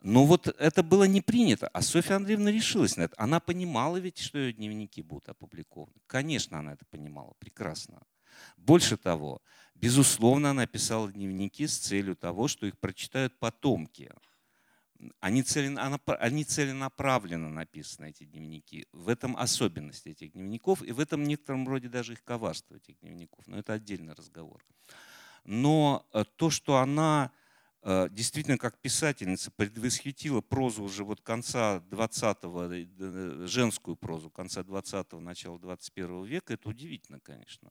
Но вот это было не принято, а Софья Андреевна решилась на это. Она понимала ведь, что ее дневники будут опубликованы. Конечно, она это понимала, прекрасно. Больше того, безусловно, она писала дневники с целью того, что их прочитают потомки они, целенаправленно написаны, эти дневники. В этом особенность этих дневников, и в этом некотором роде даже их коварство этих дневников. Но это отдельный разговор. Но э, то, что она э, действительно как писательница предвосхитила прозу уже вот конца 20-го, э, женскую прозу конца 20-го, начала 21 века, это удивительно, конечно.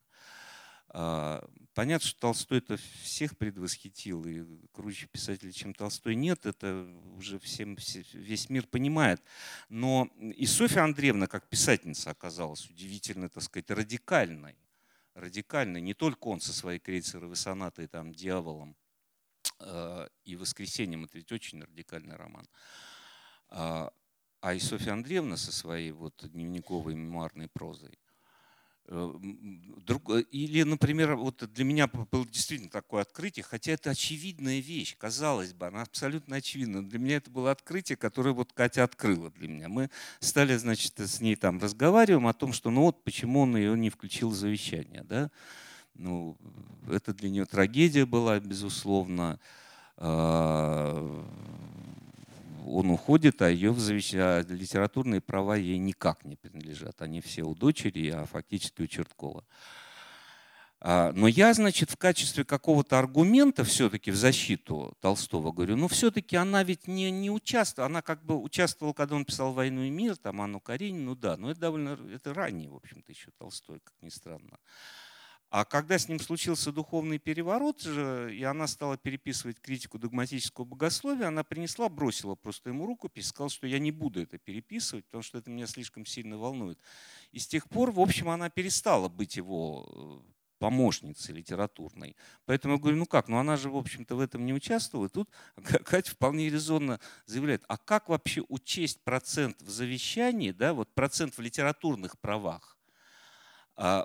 А, понятно, что Толстой это всех предвосхитил, и круче писателей, чем Толстой, нет, это уже всем, весь мир понимает. Но и Софья Андреевна, как писательница, оказалась удивительно, так сказать, радикальной. Радикальной. Не только он со своей крейцеровой сонатой, там, «Дьяволом» э, и «Воскресеньем», это ведь очень радикальный роман. А, а и Софья Андреевна со своей вот дневниковой мемуарной прозой. Э, э, или, например, вот для меня было действительно такое открытие, хотя это очевидная вещь, казалось бы, она абсолютно очевидна. Для меня это было открытие, которое вот Катя открыла для меня. Мы стали, значит, с ней там разговариваем о том, что ну вот почему он ее не включил в завещание. Да? Ну, это для нее трагедия была, безусловно а, он уходит, а ее а литературные права ей никак не принадлежат. Они все у дочери, а фактически у Черткова. А, но я, значит, в качестве какого-то аргумента все-таки в защиту Толстого говорю, ну все-таки она ведь не, не участвовала, она как бы участвовала, когда он писал «Войну и мир», там Анну Каренину, ну да, но это довольно, это ранее, в общем-то, еще Толстой, как ни странно. А когда с ним случился духовный переворот, и она стала переписывать критику догматического богословия, она принесла, бросила просто ему рукопись, сказала, что я не буду это переписывать, потому что это меня слишком сильно волнует. И с тех пор, в общем, она перестала быть его э, помощницей литературной. Поэтому я говорю, ну как, ну она же, в общем-то, в этом не участвовала. И тут Катя вполне резонно заявляет, а как вообще учесть процент в завещании, да, вот процент в литературных правах,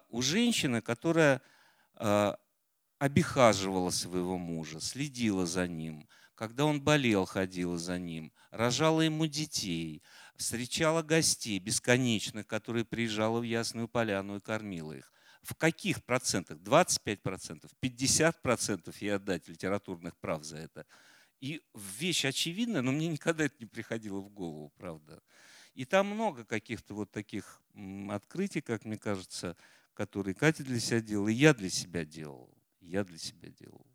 у женщины, которая а, обихаживала своего мужа, следила за ним, когда он болел, ходила за ним, рожала ему детей, встречала гостей бесконечных, которые приезжала в Ясную Поляну и кормила их. В каких процентах? 25 процентов, 50 процентов ей отдать литературных прав за это. И вещь очевидная, но мне никогда это не приходило в голову, правда. И там много каких-то вот таких открытий, как мне кажется, которые Катя для себя делала, и я для себя делал. Я для себя делал.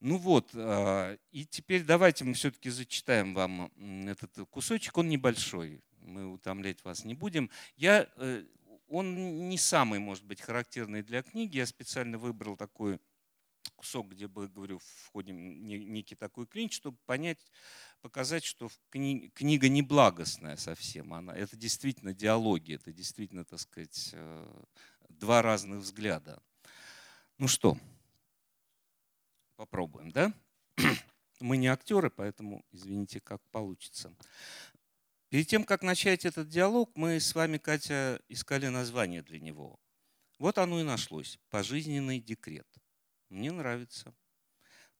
Ну вот, а, и теперь давайте мы все-таки зачитаем вам этот кусочек. Он небольшой, мы утомлять вас не будем. Я, э, он не самый, может быть, характерный для книги. Я специально выбрал такой кусок, где бы, говорю, входим некий такой клинч, чтобы понять, показать, что кни, книга не благостная совсем. Она, это действительно диалоги, это действительно, так сказать, э, два разных взгляда. Ну что, попробуем, да? Мы не актеры, поэтому извините, как получится. Перед тем, как начать этот диалог, мы с вами, Катя, искали название для него. Вот оно и нашлось. Пожизненный декрет. Мне нравится.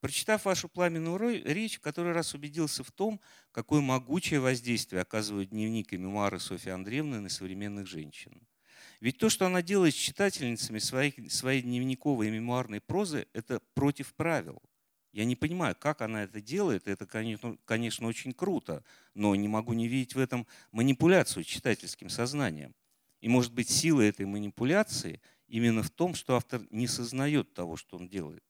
Прочитав вашу пламенную речь, в который раз убедился в том, какое могучее воздействие оказывают дневник и мемуары Софьи Андреевны на современных женщин. Ведь то, что она делает с читательницами своих, своей дневниковой и мемуарной прозы, это против правил. Я не понимаю, как она это делает. Это, конечно, очень круто, но не могу не видеть в этом манипуляцию читательским сознанием. И, может быть, сила этой манипуляции именно в том, что автор не сознает того, что он делает.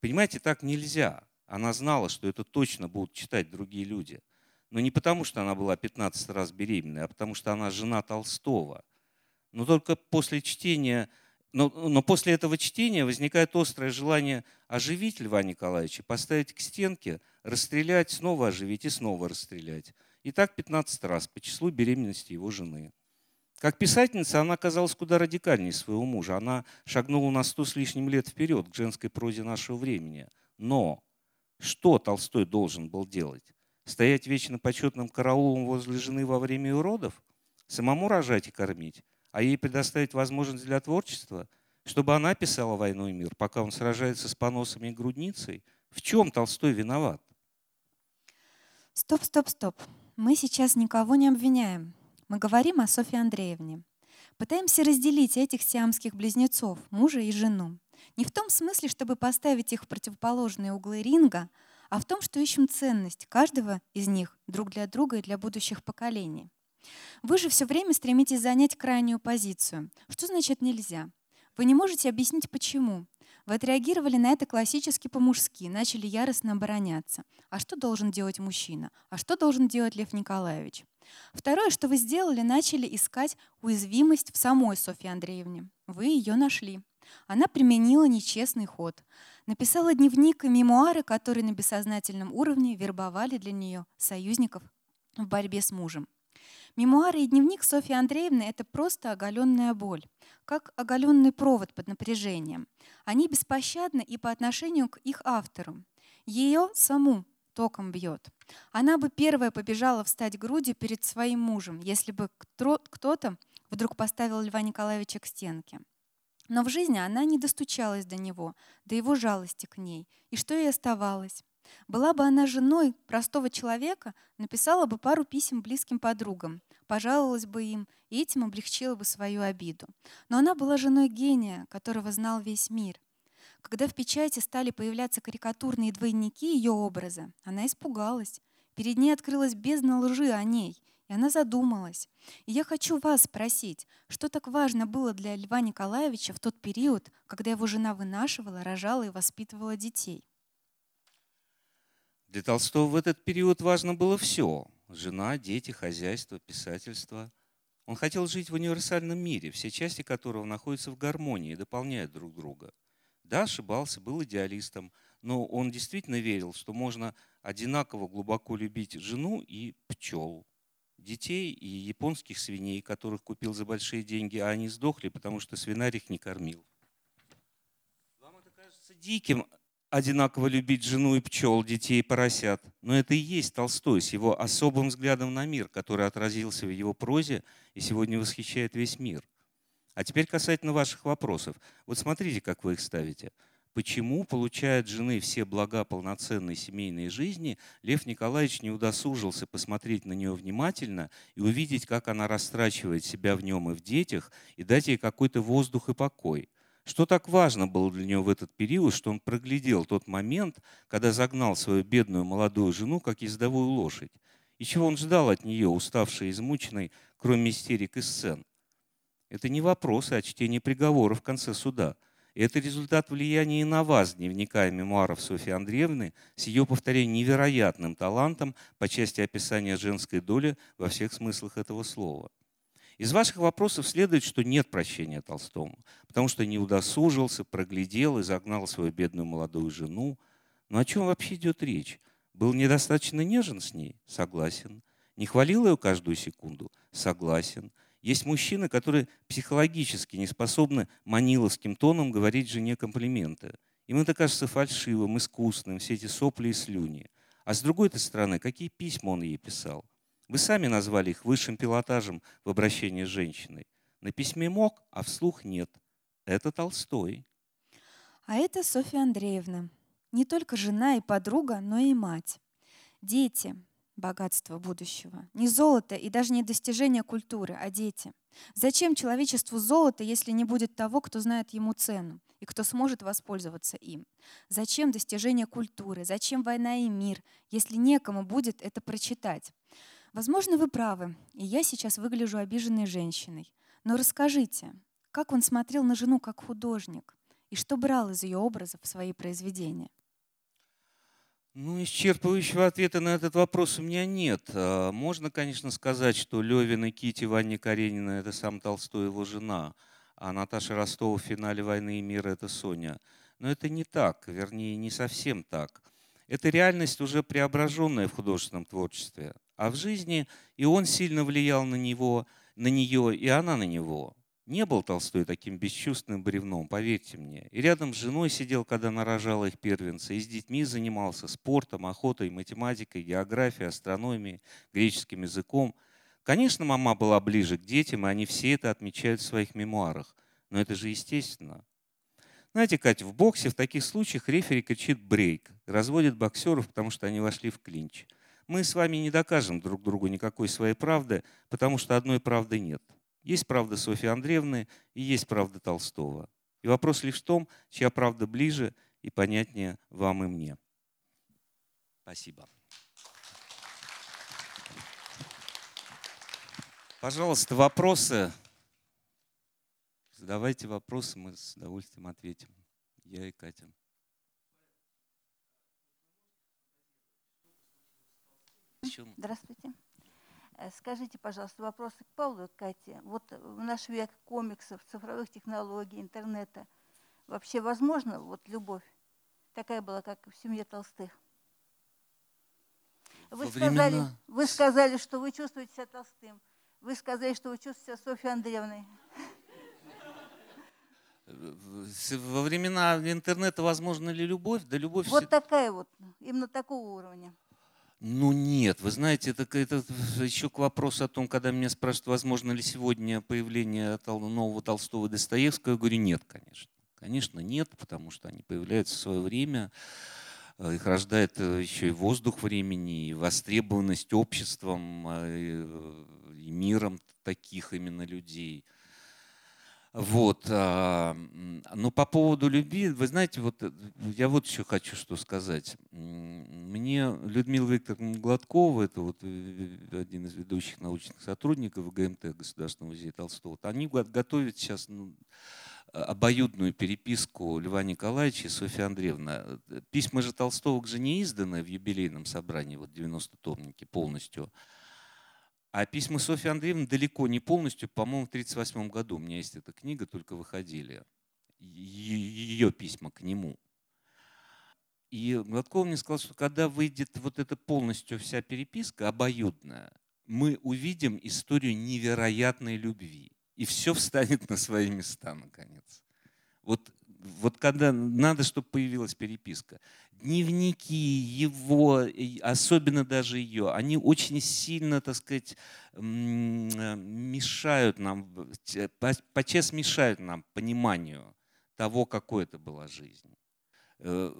Понимаете, так нельзя. Она знала, что это точно будут читать другие люди. Но не потому, что она была 15 раз беременной, а потому, что она жена Толстого. Но только после чтения, но, но после этого чтения возникает острое желание оживить Льва Николаевича, поставить к стенке, расстрелять, снова оживить и снова расстрелять. И так 15 раз по числу беременности его жены. Как писательница она оказалась куда радикальнее своего мужа. Она шагнула на сто с лишним лет вперед к женской прозе нашего времени. Но что Толстой должен был делать? Стоять вечно почетным караулом возле жены во время уродов? Самому рожать и кормить? А ей предоставить возможность для творчества? Чтобы она писала «Войну и мир», пока он сражается с поносами и грудницей? В чем Толстой виноват? Стоп, стоп, стоп. Мы сейчас никого не обвиняем. Мы говорим о Софье Андреевне. Пытаемся разделить этих сиамских близнецов, мужа и жену. Не в том смысле, чтобы поставить их в противоположные углы ринга, а в том, что ищем ценность каждого из них друг для друга и для будущих поколений. Вы же все время стремитесь занять крайнюю позицию. Что значит нельзя? Вы не можете объяснить, почему. Вы отреагировали на это классически по-мужски, начали яростно обороняться. А что должен делать мужчина? А что должен делать Лев Николаевич? Второе, что вы сделали, начали искать уязвимость в самой Софье Андреевне. Вы ее нашли. Она применила нечестный ход. Написала дневник и мемуары, которые на бессознательном уровне вербовали для нее союзников в борьбе с мужем. Мемуары и дневник Софьи Андреевны – это просто оголенная боль, как оголенный провод под напряжением. Они беспощадны и по отношению к их автору. Ее саму током бьет. Она бы первая побежала встать грудью перед своим мужем, если бы кто-то вдруг поставил Льва Николаевича к стенке. Но в жизни она не достучалась до него, до его жалости к ней. И что ей оставалось? Была бы она женой простого человека, написала бы пару писем близким подругам, пожаловалась бы им и этим облегчила бы свою обиду. Но она была женой гения, которого знал весь мир. Когда в печати стали появляться карикатурные двойники ее образа, она испугалась. Перед ней открылась бездна лжи о ней – и она задумалась. И я хочу вас спросить, что так важно было для Льва Николаевича в тот период, когда его жена вынашивала, рожала и воспитывала детей? Для Толстого в этот период важно было все. Жена, дети, хозяйство, писательство. Он хотел жить в универсальном мире, все части которого находятся в гармонии и дополняют друг друга. Да, ошибался, был идеалистом, но он действительно верил, что можно одинаково глубоко любить жену и пчел, детей и японских свиней, которых купил за большие деньги, а они сдохли, потому что свинарь их не кормил. Вам это кажется диким, одинаково любить жену и пчел, детей и поросят. Но это и есть Толстой с его особым взглядом на мир, который отразился в его прозе и сегодня восхищает весь мир. А теперь касательно ваших вопросов. Вот смотрите, как вы их ставите – почему, получает жены все блага полноценной семейной жизни, Лев Николаевич не удосужился посмотреть на нее внимательно и увидеть, как она растрачивает себя в нем и в детях, и дать ей какой-то воздух и покой. Что так важно было для него в этот период, что он проглядел тот момент, когда загнал свою бедную молодую жену, как ездовую лошадь? И чего он ждал от нее, уставшей и измученной, кроме истерик и сцен? Это не вопросы, а чтение приговора в конце суда – это результат влияния и на вас, дневника и мемуаров Софьи Андреевны, с ее, повторяю, невероятным талантом по части описания женской доли во всех смыслах этого слова. Из ваших вопросов следует, что нет прощения Толстому, потому что не удосужился, проглядел и загнал свою бедную молодую жену. Но о чем вообще идет речь? Был недостаточно нежен с ней? Согласен. Не хвалил ее каждую секунду? Согласен. Есть мужчины, которые психологически не способны маниловским тоном говорить жене комплименты. Им это кажется фальшивым, искусным, все эти сопли и слюни. А с другой стороны, какие письма он ей писал? Вы сами назвали их высшим пилотажем в обращении с женщиной. На письме мог, а вслух нет. Это Толстой. А это Софья Андреевна. Не только жена и подруга, но и мать. Дети. богатство будущего. Не золото и даже не достижение культуры, а дети. Зачем человечеству золото, если не будет того, кто знает ему цену и кто сможет воспользоваться им? Зачем достижение культуры? Зачем война и мир, если некому будет это прочитать? Возможно, вы правы, и я сейчас выгляжу обиженной женщиной. Но расскажите, как он смотрел на жену как художник и что брал из ее образов в свои произведения? Ну, исчерпывающего ответа на этот вопрос у меня нет. А, можно, конечно, сказать, что Левин и Кити Ваня Каренина – это сам Толстой, его жена, а Наташа Ростова в финале «Войны и мира» – это Соня. Но это не так, вернее, не совсем так. Это реальность, уже преображенная в художественном творчестве. А в жизни и он сильно влиял на него, на нее, и она на него. Не был Толстой таким бесчувственным бревном, поверьте мне. И рядом с женой сидел, когда нарожала их первенца, и с детьми занимался спортом, охотой, математикой, географией, астрономией, греческим языком. Конечно, мама была ближе к детям, и они все это отмечают в своих мемуарах. Но это же естественно. Знаете, Катя, в боксе в таких случаях рефери кричит брейк, разводит боксеров, потому что они вошли в клинч. Мы с вами не докажем друг другу никакой своей правды, потому что одной правды нет – есть правда Софьи Андреевны и есть правда Толстого. И вопрос лишь в том, чья правда ближе и понятнее вам и мне. Спасибо. Пожалуйста, вопросы. Задавайте вопросы, мы с удовольствием ответим. Я и Катя. Здравствуйте. Э, скажите, пожалуйста, вопросы к Павлу и Кате. Вот в наш век комиксов, цифровых технологий, интернета, вообще возможно вот любовь такая была, как в семье Толстых? Вы сказали, вы сказали, что вы чувствуете себя Толстым. Вы сказали, что вы чувствуете себя Софьей Андреевной. Во времена интернета возможно ли любовь? Да любовь... Вот такая вот, именно такого уровня. Ну нет, вы знаете, это, это еще к вопросу о том, когда меня спрашивают, возможно ли сегодня появление нового Толстого и Достоевского, я говорю, нет, конечно. Конечно, нет, потому что они появляются в свое время, э, их рождает э, еще и воздух времени, и востребованность обществом, э, и миром таких именно людей – вот. А, но по поводу любви, вы знаете, вот э, я вот еще хочу что сказать. Мне Людмила Викторовна Гладкова, это вот э, один из ведущих научных сотрудников ГМТ Государственного музея Толстого, они готовят сейчас ну, обоюдную переписку Льва Николаевича и Софьи Андреевны. Письма же Толстого к жене изданы в юбилейном собрании, вот 90-томники полностью. А письма Софьи Андреевны далеко не полностью, по-моему, в 1938 году. У меня есть эта книга, только выходили. Ее письма к нему. И Гладков мне сказал, что когда выйдет вот эта полностью вся переписка, обоюдная, мы увидим историю невероятной любви. И все встанет на свои места, наконец. Вот вот когда надо, чтобы появилась переписка. Дневники его, особенно даже ее, они очень сильно, так сказать, мешают нам, подчас мешают нам пониманию того, какой это была жизнь. Э,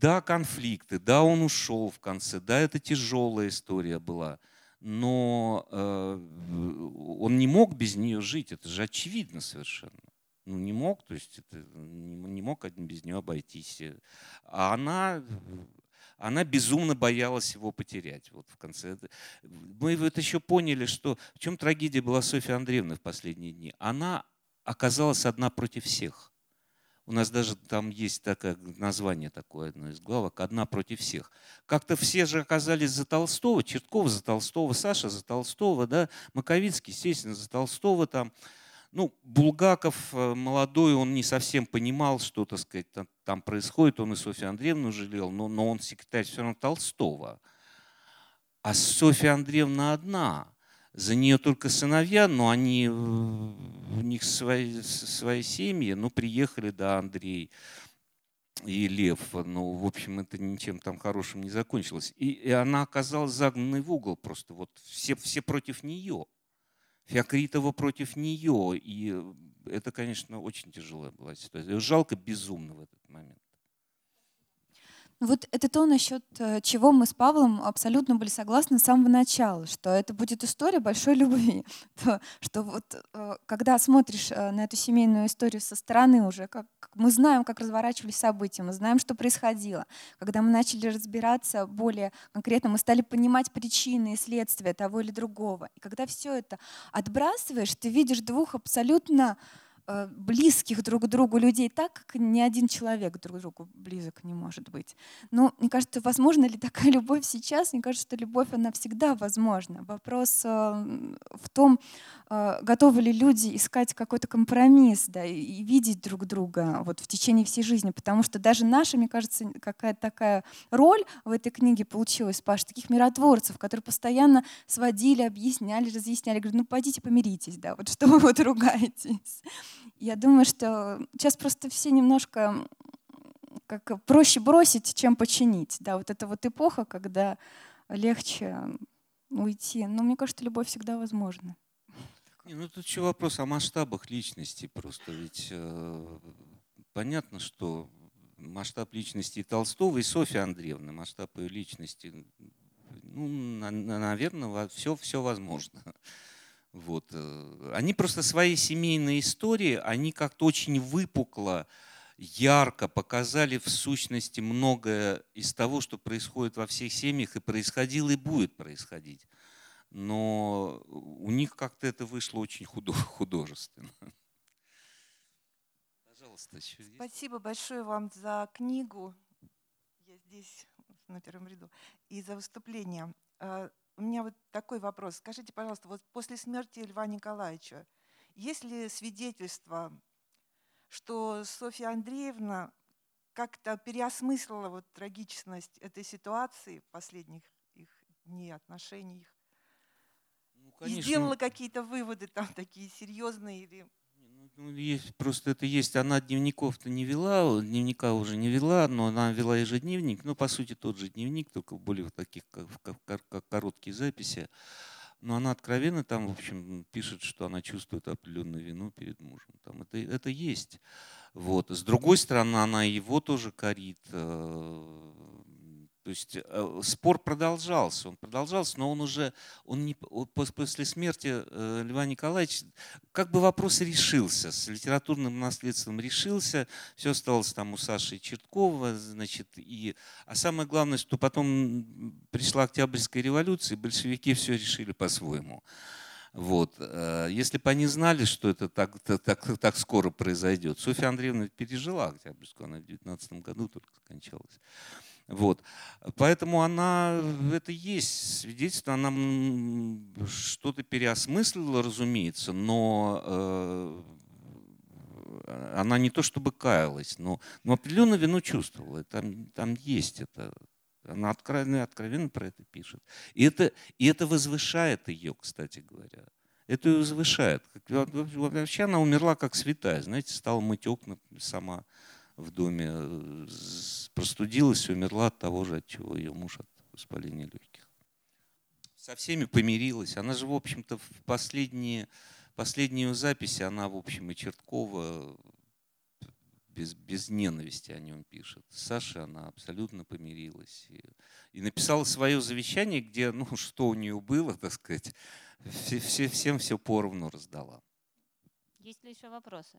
да, конфликты, да, он ушел в конце, да, это тяжелая история была, но э, он не мог без нее жить, это же очевидно совершенно ну, не мог, то есть это, не мог без нее обойтись. А она, она безумно боялась его потерять. Вот в конце. Мы вот еще поняли, что в чем трагедия была Софья Андреевна в последние дни. Она оказалась одна против всех. У нас даже там есть такое название такое, одно из главок, «Одна против всех». Как-то все же оказались за Толстого, Чертков за Толстого, Саша за Толстого, да, Маковицкий, естественно, за Толстого там. Ну, Булгаков э, молодой, он не совсем понимал, что, так сказать, там, происходит. Он и Софью Андреевну жалел, но, но он секретарь все равно Толстого. А Софья Андреевна одна. За нее только сыновья, но они, у них свои, свои семьи, ну, приехали, да, Андрей и Лев. Ну, в общем, это ничем там хорошим не закончилось. И, и она оказалась загнанной в угол просто. Вот все, все против нее. Феокритова против нее. И э, это, конечно, очень тяжелая была ситуация. Жалко безумно в этот момент. Вот это то, насчет э, чего мы с Павлом абсолютно были согласны с самого начала, что это будет история большой любви. То, что вот э, когда смотришь э, на эту семейную историю со стороны уже, как мы знаем, как разворачивались события, мы знаем, что происходило. Когда мы начали разбираться более конкретно, мы стали понимать причины и следствия того или другого. И когда все это отбрасываешь, ты видишь двух абсолютно близких друг к другу людей так, как ни один человек друг к другу близок не может быть. Но мне кажется, возможно ли такая любовь сейчас? Мне кажется, что любовь, она всегда возможна. Вопрос э, в том, э, готовы ли люди искать какой-то компромисс да, и видеть друг друга вот в течение всей жизни. Потому что даже наша, мне кажется, какая-то такая роль в этой книге получилась, Паш, таких миротворцев, которые постоянно сводили, объясняли, разъясняли, говорят, ну пойдите помиритесь, да, вот что вы вот ругаетесь. Я думаю, что сейчас просто все немножко как проще бросить, чем починить. Да, вот это вот эпоха, когда легче уйти. Но мне кажется, любовь всегда возможна. Не, ну тут еще вопрос о масштабах личности просто. Ведь э, понятно, что масштаб личности Толстого и Софьи Андреевны, масштаб ее личности, ну, на, наверное, все, все возможно. Вот. Э, они просто свои семейные истории, они как-то очень выпукло, ярко показали в сущности многое из того, что происходит во всех семьях и происходило и будет происходить. Но у них как-то это вышло очень художественно. Пожалуйста, еще здесь. Спасибо большое вам за книгу. Я здесь на первом ряду. И за выступление. У меня вот такой вопрос. Скажите, пожалуйста, вот после смерти Льва Николаевича, есть ли свидетельство, что Софья Андреевна как-то переосмыслила вот трагичность этой ситуации последних их дней, отношений их? Ну, и сделала какие-то выводы там такие серьезные или ну, есть, просто это есть. Она дневников-то не вела, дневника уже не вела, но она вела ежедневник. Ну, по сути, тот же дневник, только более в таких как, как, как короткие записи. Но она откровенно там, в общем, пишет, что она чувствует определенную вину перед мужем. Там это, это есть. Вот. С другой стороны, она его тоже корит. То есть э, спор продолжался, он продолжался, но он уже, он не, после смерти э, Льва Николаевича, как бы вопрос решился, с литературным наследством решился, все осталось там у Саши Черткова, значит, и, а самое главное, что потом пришла Октябрьская революция, и большевики все решили по-своему. Вот. Э, если бы они знали, что это так, так, так скоро произойдет. Софья Андреевна пережила Октябрьскую, она в 19 году только скончалась. Вот. Поэтому она, это есть свидетельство, она что-то переосмыслила, разумеется, но э, она не то чтобы каялась, но, но определенную вину чувствовала. Там, там есть это. Она откровенно, откровенно про это пишет. И это, и это возвышает ее, кстати говоря. Это ее возвышает. Вообще она умерла как святая, знаете, стала мыть окна сама в доме, э, простудилась и умерла от того же, от чего ее муж от воспаления легких. Со всеми помирилась. Она же, в общем-то, в последние, последнюю записи, она, в общем, и Черткова без, без ненависти о нем пишет. С Сашей она абсолютно помирилась. И, и написала свое завещание, где, ну, что у нее было, так сказать, все, все, всем все поровну раздала. Есть ли еще вопросы?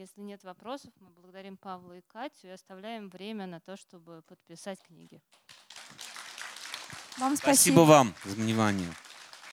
Если нет вопросов, мы благодарим Павла и Катю и оставляем время на то, чтобы подписать книги. Вам спасибо. Спасибо вам за внимание.